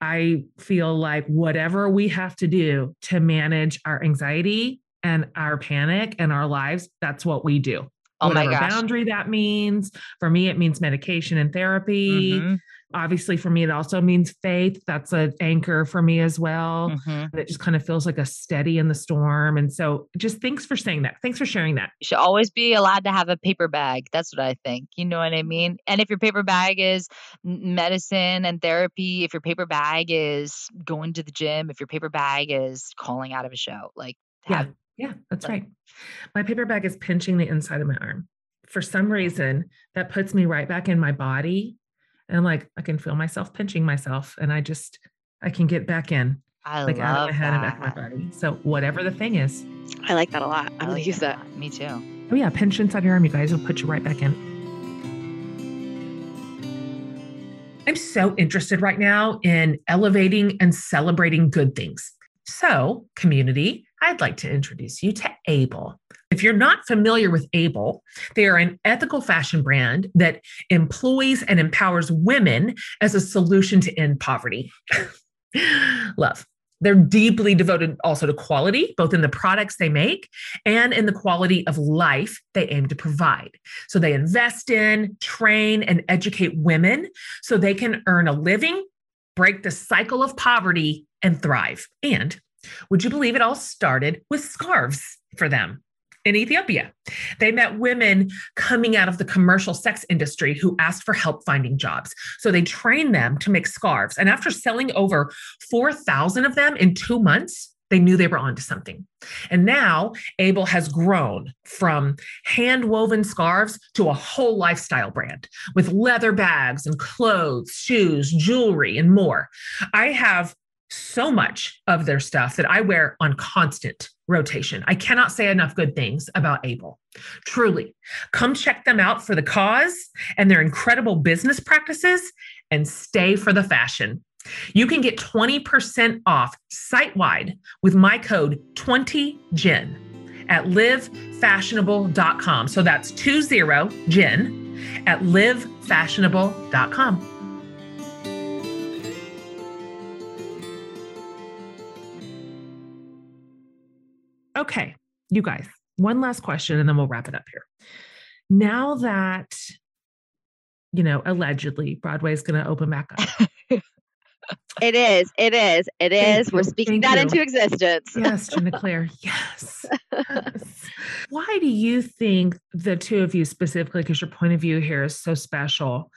I feel like whatever we have to do to manage our anxiety and our panic and our lives, that's what we do.
oh my
Whatever
gosh
boundary that means. For me, it means medication and therapy.
Mhm,
Obviously, for me, it also means faith. That's an anchor for me as well.
mhm.
It just kind of feels like a steady in the storm. And so, just thanks for saying that. Thanks for sharing that.
you should always be allowed to have a paper bag that's what i think you know what i mean and if your paper bag is medicine and therapy if your paper bag is going to the gym if your paper bag is calling out of a show like
Yeah. Yeah, that's
Like-
right. My paper bag is pinching the inside of my arm. For some reason, that puts me right back in my body. And I'm like, I can feel myself pinching myself. And I just, I can get back in,
i
like out of my head and back of my body. So, whatever the thing is,
I like that a lot. I'm gonna
like
use that.
me too
oh yeah, pinch inside your arm, you guys. It'll put you right back in. I'm so interested right now in elevating and celebrating good things. So, community, I'd like to introduce you to Able. If you're not familiar with Able, they are an ethical fashion brand that employs and empowers women as a solution to end poverty. Love. They're deeply devoted also to quality, both in the products they make and in the quality of life they aim to provide. So they invest in, train, and educate women so they can earn a living, break the cycle of poverty, and thrive. And would you believe it all started with scarves for them? in Ethiopia. They met women coming out of the commercial sex industry who asked for help finding jobs. So they trained them to make scarves. And after selling over 4,000 of them in two months, they knew they were onto something. And now Able has grown from hand woven scarves to a whole lifestyle brand with leather bags and clothes, shoes, jewelry, and more. I have so much of their stuff that I wear on constant rotation. I cannot say enough good things about Able. Truly, come check them out for the cause and their incredible business practices and stay for the fashion. You can get 20% off site wide with my code 20GEN at livefashionable.com. So that's 20GEN at livefashionable.com. Okay, you guys, one last question and then we'll wrap it up here. Now that, you know, allegedly Broadway is going to open back up.
it is. It is. It is. We're speaking Thank that you. into existence.
yes, Jenna Claire. Yes. yes. Why do you think the two of you specifically, because your point of view here is so special,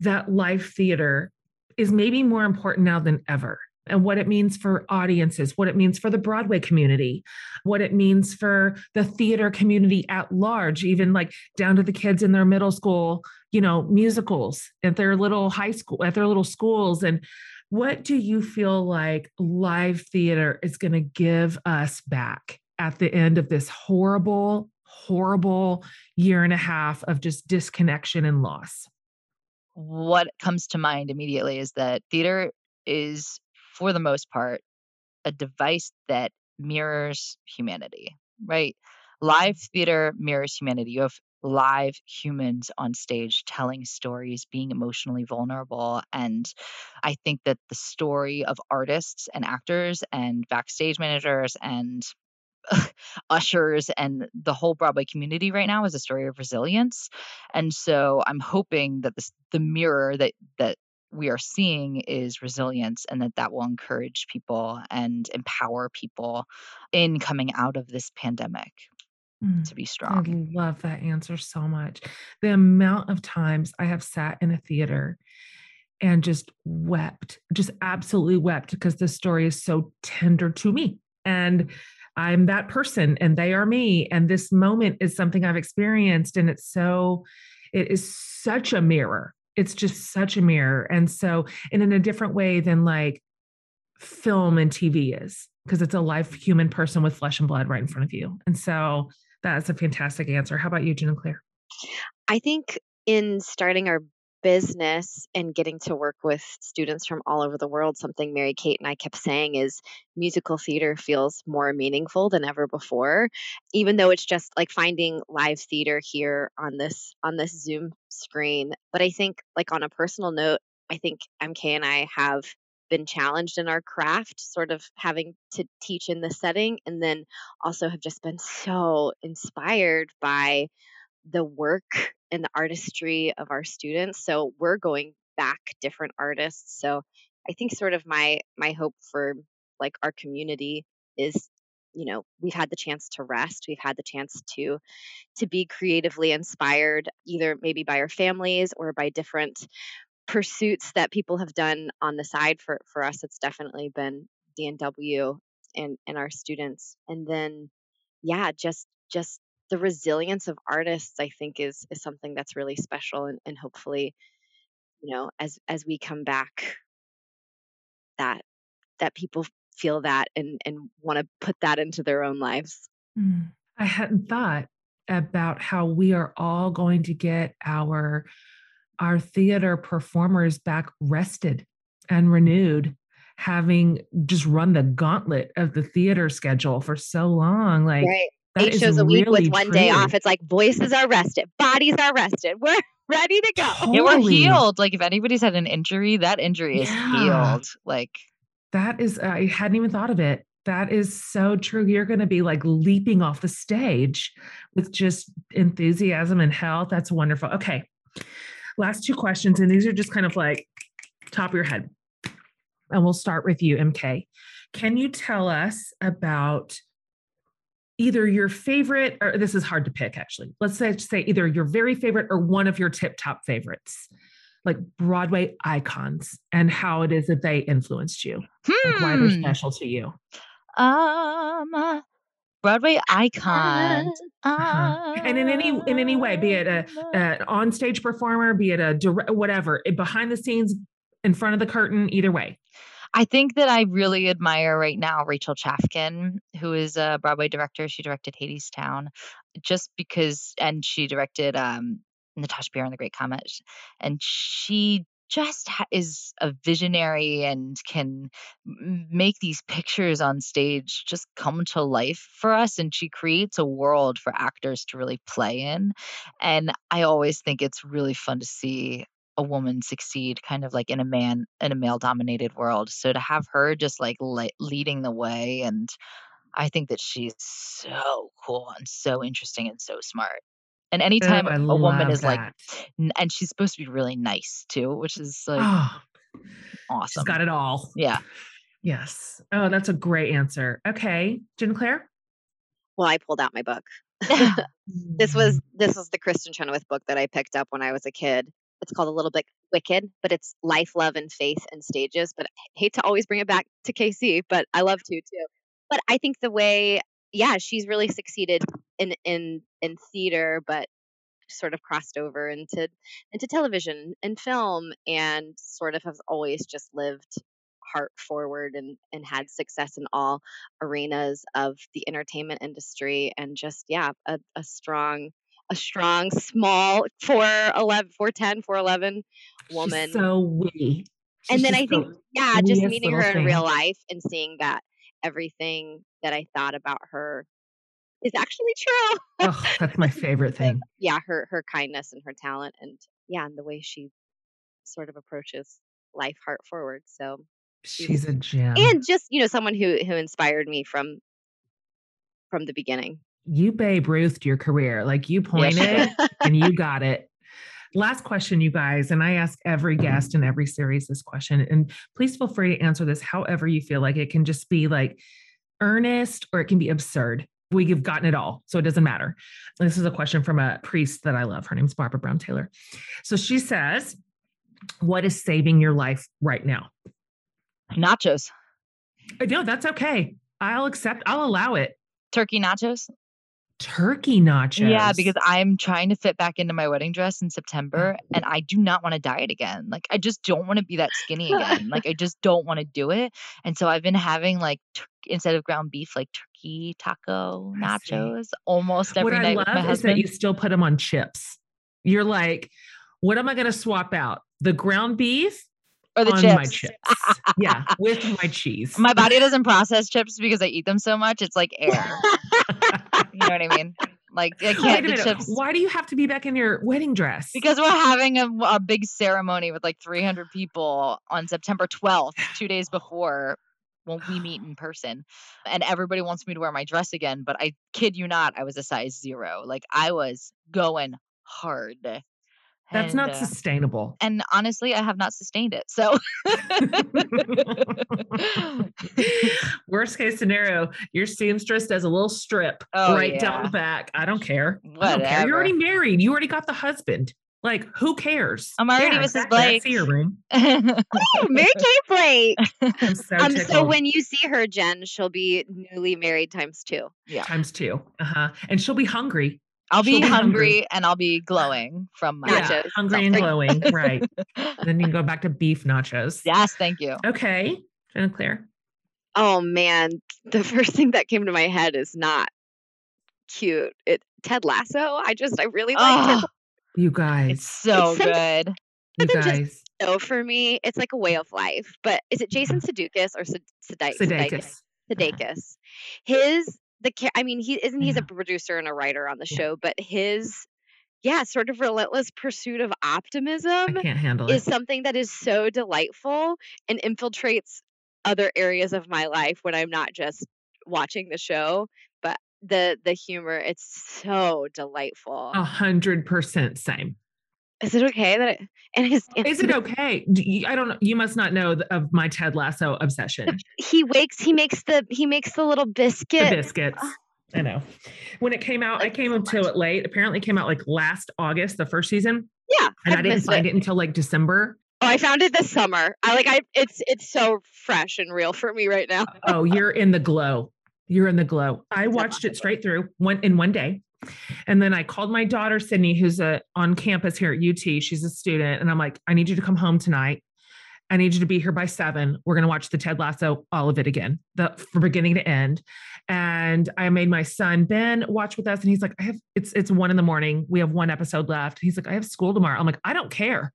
that live theater is maybe more important now than ever? And what it means for audiences, what it means for the Broadway community, what it means for the theater community at large, even like down to the kids in their middle school, you know, musicals at their little high school, at their little schools. And what do you feel like live theater is going to give us back at the end of this horrible, horrible year and a half of just disconnection and loss?
What comes to mind immediately is that theater is for the most part, a device that mirrors humanity, right? Live theater mirrors humanity. You have live humans on stage telling stories, being emotionally vulnerable. And I think that the story of artists and actors and backstage managers and ushers and the whole Broadway community right now is a story of resilience. And so I'm hoping that this the mirror that that we are seeing is resilience and that that will encourage people and empower people in coming out of this pandemic mm, to be strong.
I love that answer so much. The amount of times I have sat in a theater and just wept, just absolutely wept because the story is so tender to me. And I'm that person and they are me. And this moment is something I've experienced. And it's so, it is such a mirror it's just such a mirror. And so, and in a different way than like film and TV is, because it's a live human person with flesh and blood right in front of you. And so that's a fantastic answer. How about you, Jenna Claire?
I think in starting our business and getting to work with students from all over the world, something Mary Kate and I kept saying is musical theater feels more meaningful than ever before, even though it's just like finding live theater here on this on this Zoom screen. But I think like on a personal note, I think MK and I have been challenged in our craft, sort of having to teach in this setting, and then also have just been so inspired by the work and the artistry of our students. So we're going back different artists. So I think sort of my my hope for like our community is you know we've had the chance to rest we've had the chance to to be creatively inspired either maybe by our families or by different pursuits that people have done on the side for for us it's definitely been dnw and and our students and then yeah just just the resilience of artists i think is is something that's really special and, and hopefully you know as as we come back that that people feel that and and want to put that into their own lives
mm. i hadn't thought about how we are all going to get our our theater performers back rested and renewed, having just run the gauntlet of the theater schedule for so long. Like,
right.
That
Eight shows a week
really
with one day off. It's like voices are rested, bodies are rested. We're ready to go.
Yeah, we're healed. Like if anybody's had an injury, that injury is
Yeah.
healed. Like
That is, I hadn't even thought of it. That is so true. You're going to be like leaping off the stage with just enthusiasm and health. That's wonderful. Okay. Last two questions. And these are just kind of like top of your head. And we'll start with you, MK. Can you tell us about either your favorite, or this is hard to pick actually. Let's say, say either your very favorite or one of your tip top favorites, like Broadway icons and how it is that they influenced you like why they're
hmm,
special to you.
um uh, Broadway icon.
Uh-huh. And in any in any way, be it a, an on stage performer, be it a direct, whatever, it- behind the scenes, in front of the curtain, either way.
I think that I really admire right now Rachel Chavkin, who is a Broadway director. She directed Hadestown, just because, and she directed um, Natasha Pierre and the Great Comet, and she just ha- is a visionary and can make these pictures on stage just come to life for us. And she creates a world for actors to really play in. And I always think it's really fun to see a woman succeed kind of like in a man in a male dominated world so to have her just like le- leading the way and i think that she's so cool and so interesting and so smart and anytime
Oh, I
a woman is like
that.
n- and she's supposed to be really nice too which is like
oh,
awesome
she's got it all.
yeah
Yes. Oh, that's a great answer. Okay, Jen Claire.
Well, I pulled out my book. this was mm. this was the Kristin Chenoweth book that I picked up when I was a kid. It's called A Little Bit Wicked, but it's life, love, and faith and stages. But I hate to always bring it back to KC, but I love to too. But I think the way, yeah, she's really succeeded in in in theater, but sort of crossed over into into television and film, and sort of has always just lived heart forward and and had success in all arenas of the entertainment industry and just yeah a, a strong a strong small 411 410 411
She's
woman
so witty.
and then i think yeah just meeting her in real life and seeing that everything that i thought about her is actually true
Oh, that's my favorite thing.
yeah her her kindness and her talent and yeah and the way she sort of approaches life heart forward so
She's a gem.
and just you know someone who who inspired me from from the beginning
you Babe Ruthed your career. Like you pointed and you got it. Last question, you guys, and I ask every guest in every series this question, and please feel free to answer this however you feel like it can just be like earnest or it can be absurd. We've gotten it all, so it doesn't matter. This is a question from a priest that I love. Her name's Barbara Brown Taylor. So she says, What is saving your life right now?
nachos
No, that's okay. I'll accept, I'll allow it.
turkey nachos
Turkey nachos.
Yeah, because I'm trying to fit back into my wedding dress in September and I do not want to diet again. Like I just don't want to be that skinny again. like I just don't want to do it. And so I've been having like tur- instead of ground beef like turkey taco nachos almost every
what I
night
love
with my
is that
husband.
you still put them on chips. You're like, what am I going to swap out? The ground beef
or the
on
chips.
my chips. yeah, with my cheese.
My body doesn't process chips because I eat them so much. It's like air. You know what I mean? Like I can't the
minute. Why do you have to be back in your wedding dress?
because we're having a, a big ceremony with like 300 people on September 12th, two days before when we meet in person. And everybody wants me to wear my dress again, but I kid you not, I was a size zero. Like I was going hard.
That's
And,
not
uh,
sustainable.
and honestly, I have not sustained it. So
Worst case scenario, your seamstress does a little strip
Oh,
right down the back. I don't care. I don't care. You're already married. You already got the husband. Like, who cares?
I'm already Mrs.
exactly. I
Blake.
see your room.
oh mary kate blake
I'm so
um so when you see her jen she'll be newly married times two
yeah.
times two. Uh huh. And she'll be hungry.
I'll be
be
hungry,
hungry.
and I'll be glowing from my
Yeah,
Nachos,
hungry and glowing. right. then you can go back to beef nachos.
Yes, thank you.
Okay. Jen Claire.
oh man the first thing that came to my head is not cute it ted lasso i just i really liked
Oh,
it
You guys.
it's so
It's
good.
You
than just
guys,
So for me, it's like a way of life. But is it Jason Sudeikis or Sudeikis?
Sudeikis.
Sudeikis. His the I mean, he isn't he's
Yeah.
a producer and a writer on the
Yeah.
show, but his yeah, sort of relentless pursuit of optimism I
can't handle
is
it.
something that is so delightful and infiltrates other areas of my life when I'm not just watching the show, but the the humor it's so delightful.
A hundred percent same.
Is it okay that it, and his
Is it okay? You- I don't know. You must not know of my Ted Lasso obsession.
he wakes he makes the he makes the little biscuit
the
biscuit
biscuits. Ah. I know. When it came out, I came
so
until it late. Apparently, it came out like last August, the first season,
yeah
and I
I've
didn't find
it.
it until like December.
oh i found it this summer i like i it's it's so fresh and real for me right now
Oh, you're in the glow. You're in the glow. I watched it straight through one in one day. And then I called my daughter Sydney, who's a, on campus here at UT. She's a student, and I'm like, I need you to come home tonight. I need you to be here by seven. We're going to watch the Ted Lasso, all of it again, the from beginning to end. And I made my son Ben watch with us, and he's like, I have it's it's one in the morning. We have one episode left. He's like, I have school tomorrow. I'm like, I don't care.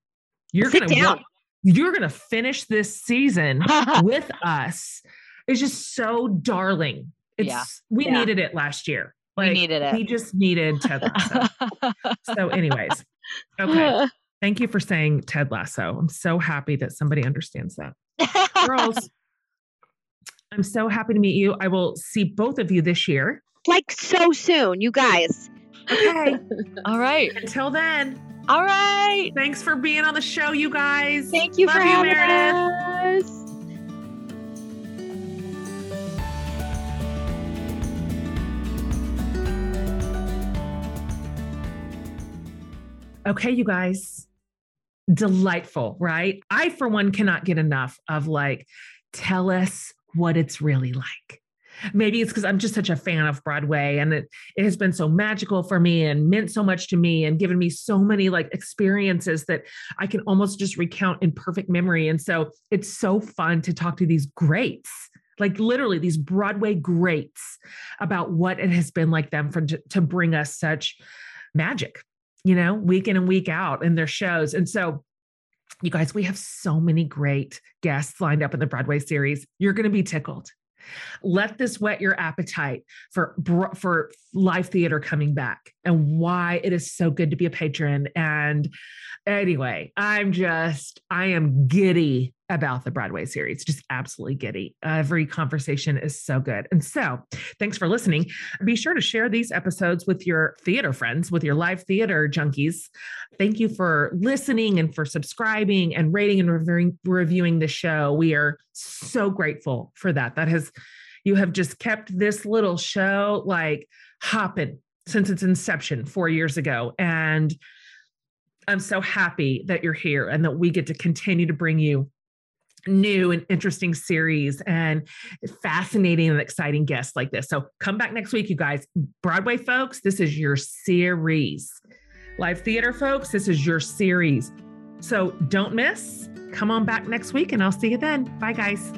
You're
Sit
gonna
down.
you're gonna finish this season with us It's just so darling. It's
Yeah.
we
Yeah.
needed it last year.
We needed it.
We just needed Ted Lasso. so, anyways, okay. Thank you for saying Ted Lasso. I'm so happy that somebody understands that. Girls, I'm so happy to meet you. I will see both of you this year.
like so soon you guys
Okay.
All right.
Until then,
All right.
thanks for being on the show, you guys.
thank you
Love
for
you,
having
Meredith.
us
Okay, you guys. Delightful, right? I, for one, cannot get enough of like, tell us what it's really like. Maybe it's because I'm just such a fan of Broadway and it, it has been so magical for me and meant so much to me and given me so many like experiences that I can almost just recount in perfect memory. And so it's so fun to talk to these greats, like literally these Broadway greats about what it has been like them for to bring us such magic you know, week in and week out in their shows. And so, you guys, we have so many great guests lined up in the Broadway series. You're going to be tickled. Let this whet your appetite for for live theater coming back and why it is so good to be a patron. And anyway, I'm just I am giddy about the Broadway series, just absolutely giddy. Every conversation is so good. And so, thanks for listening. Be sure to share these episodes with your theater friends, with your live theater junkies. Thank you for listening and for subscribing and rating and reviewing, reviewing the show. We are so grateful for that. That has, you have just kept this little show like hopping since its inception four years ago. And I'm so happy that you're here and that we get to continue to bring you new and interesting series and fascinating and exciting guests like this. So come back next week, you guys. Broadway folks, this is your series. Live theater folks, this is your series. So don't miss. Come on back next week and I'll see you then. Bye, guys.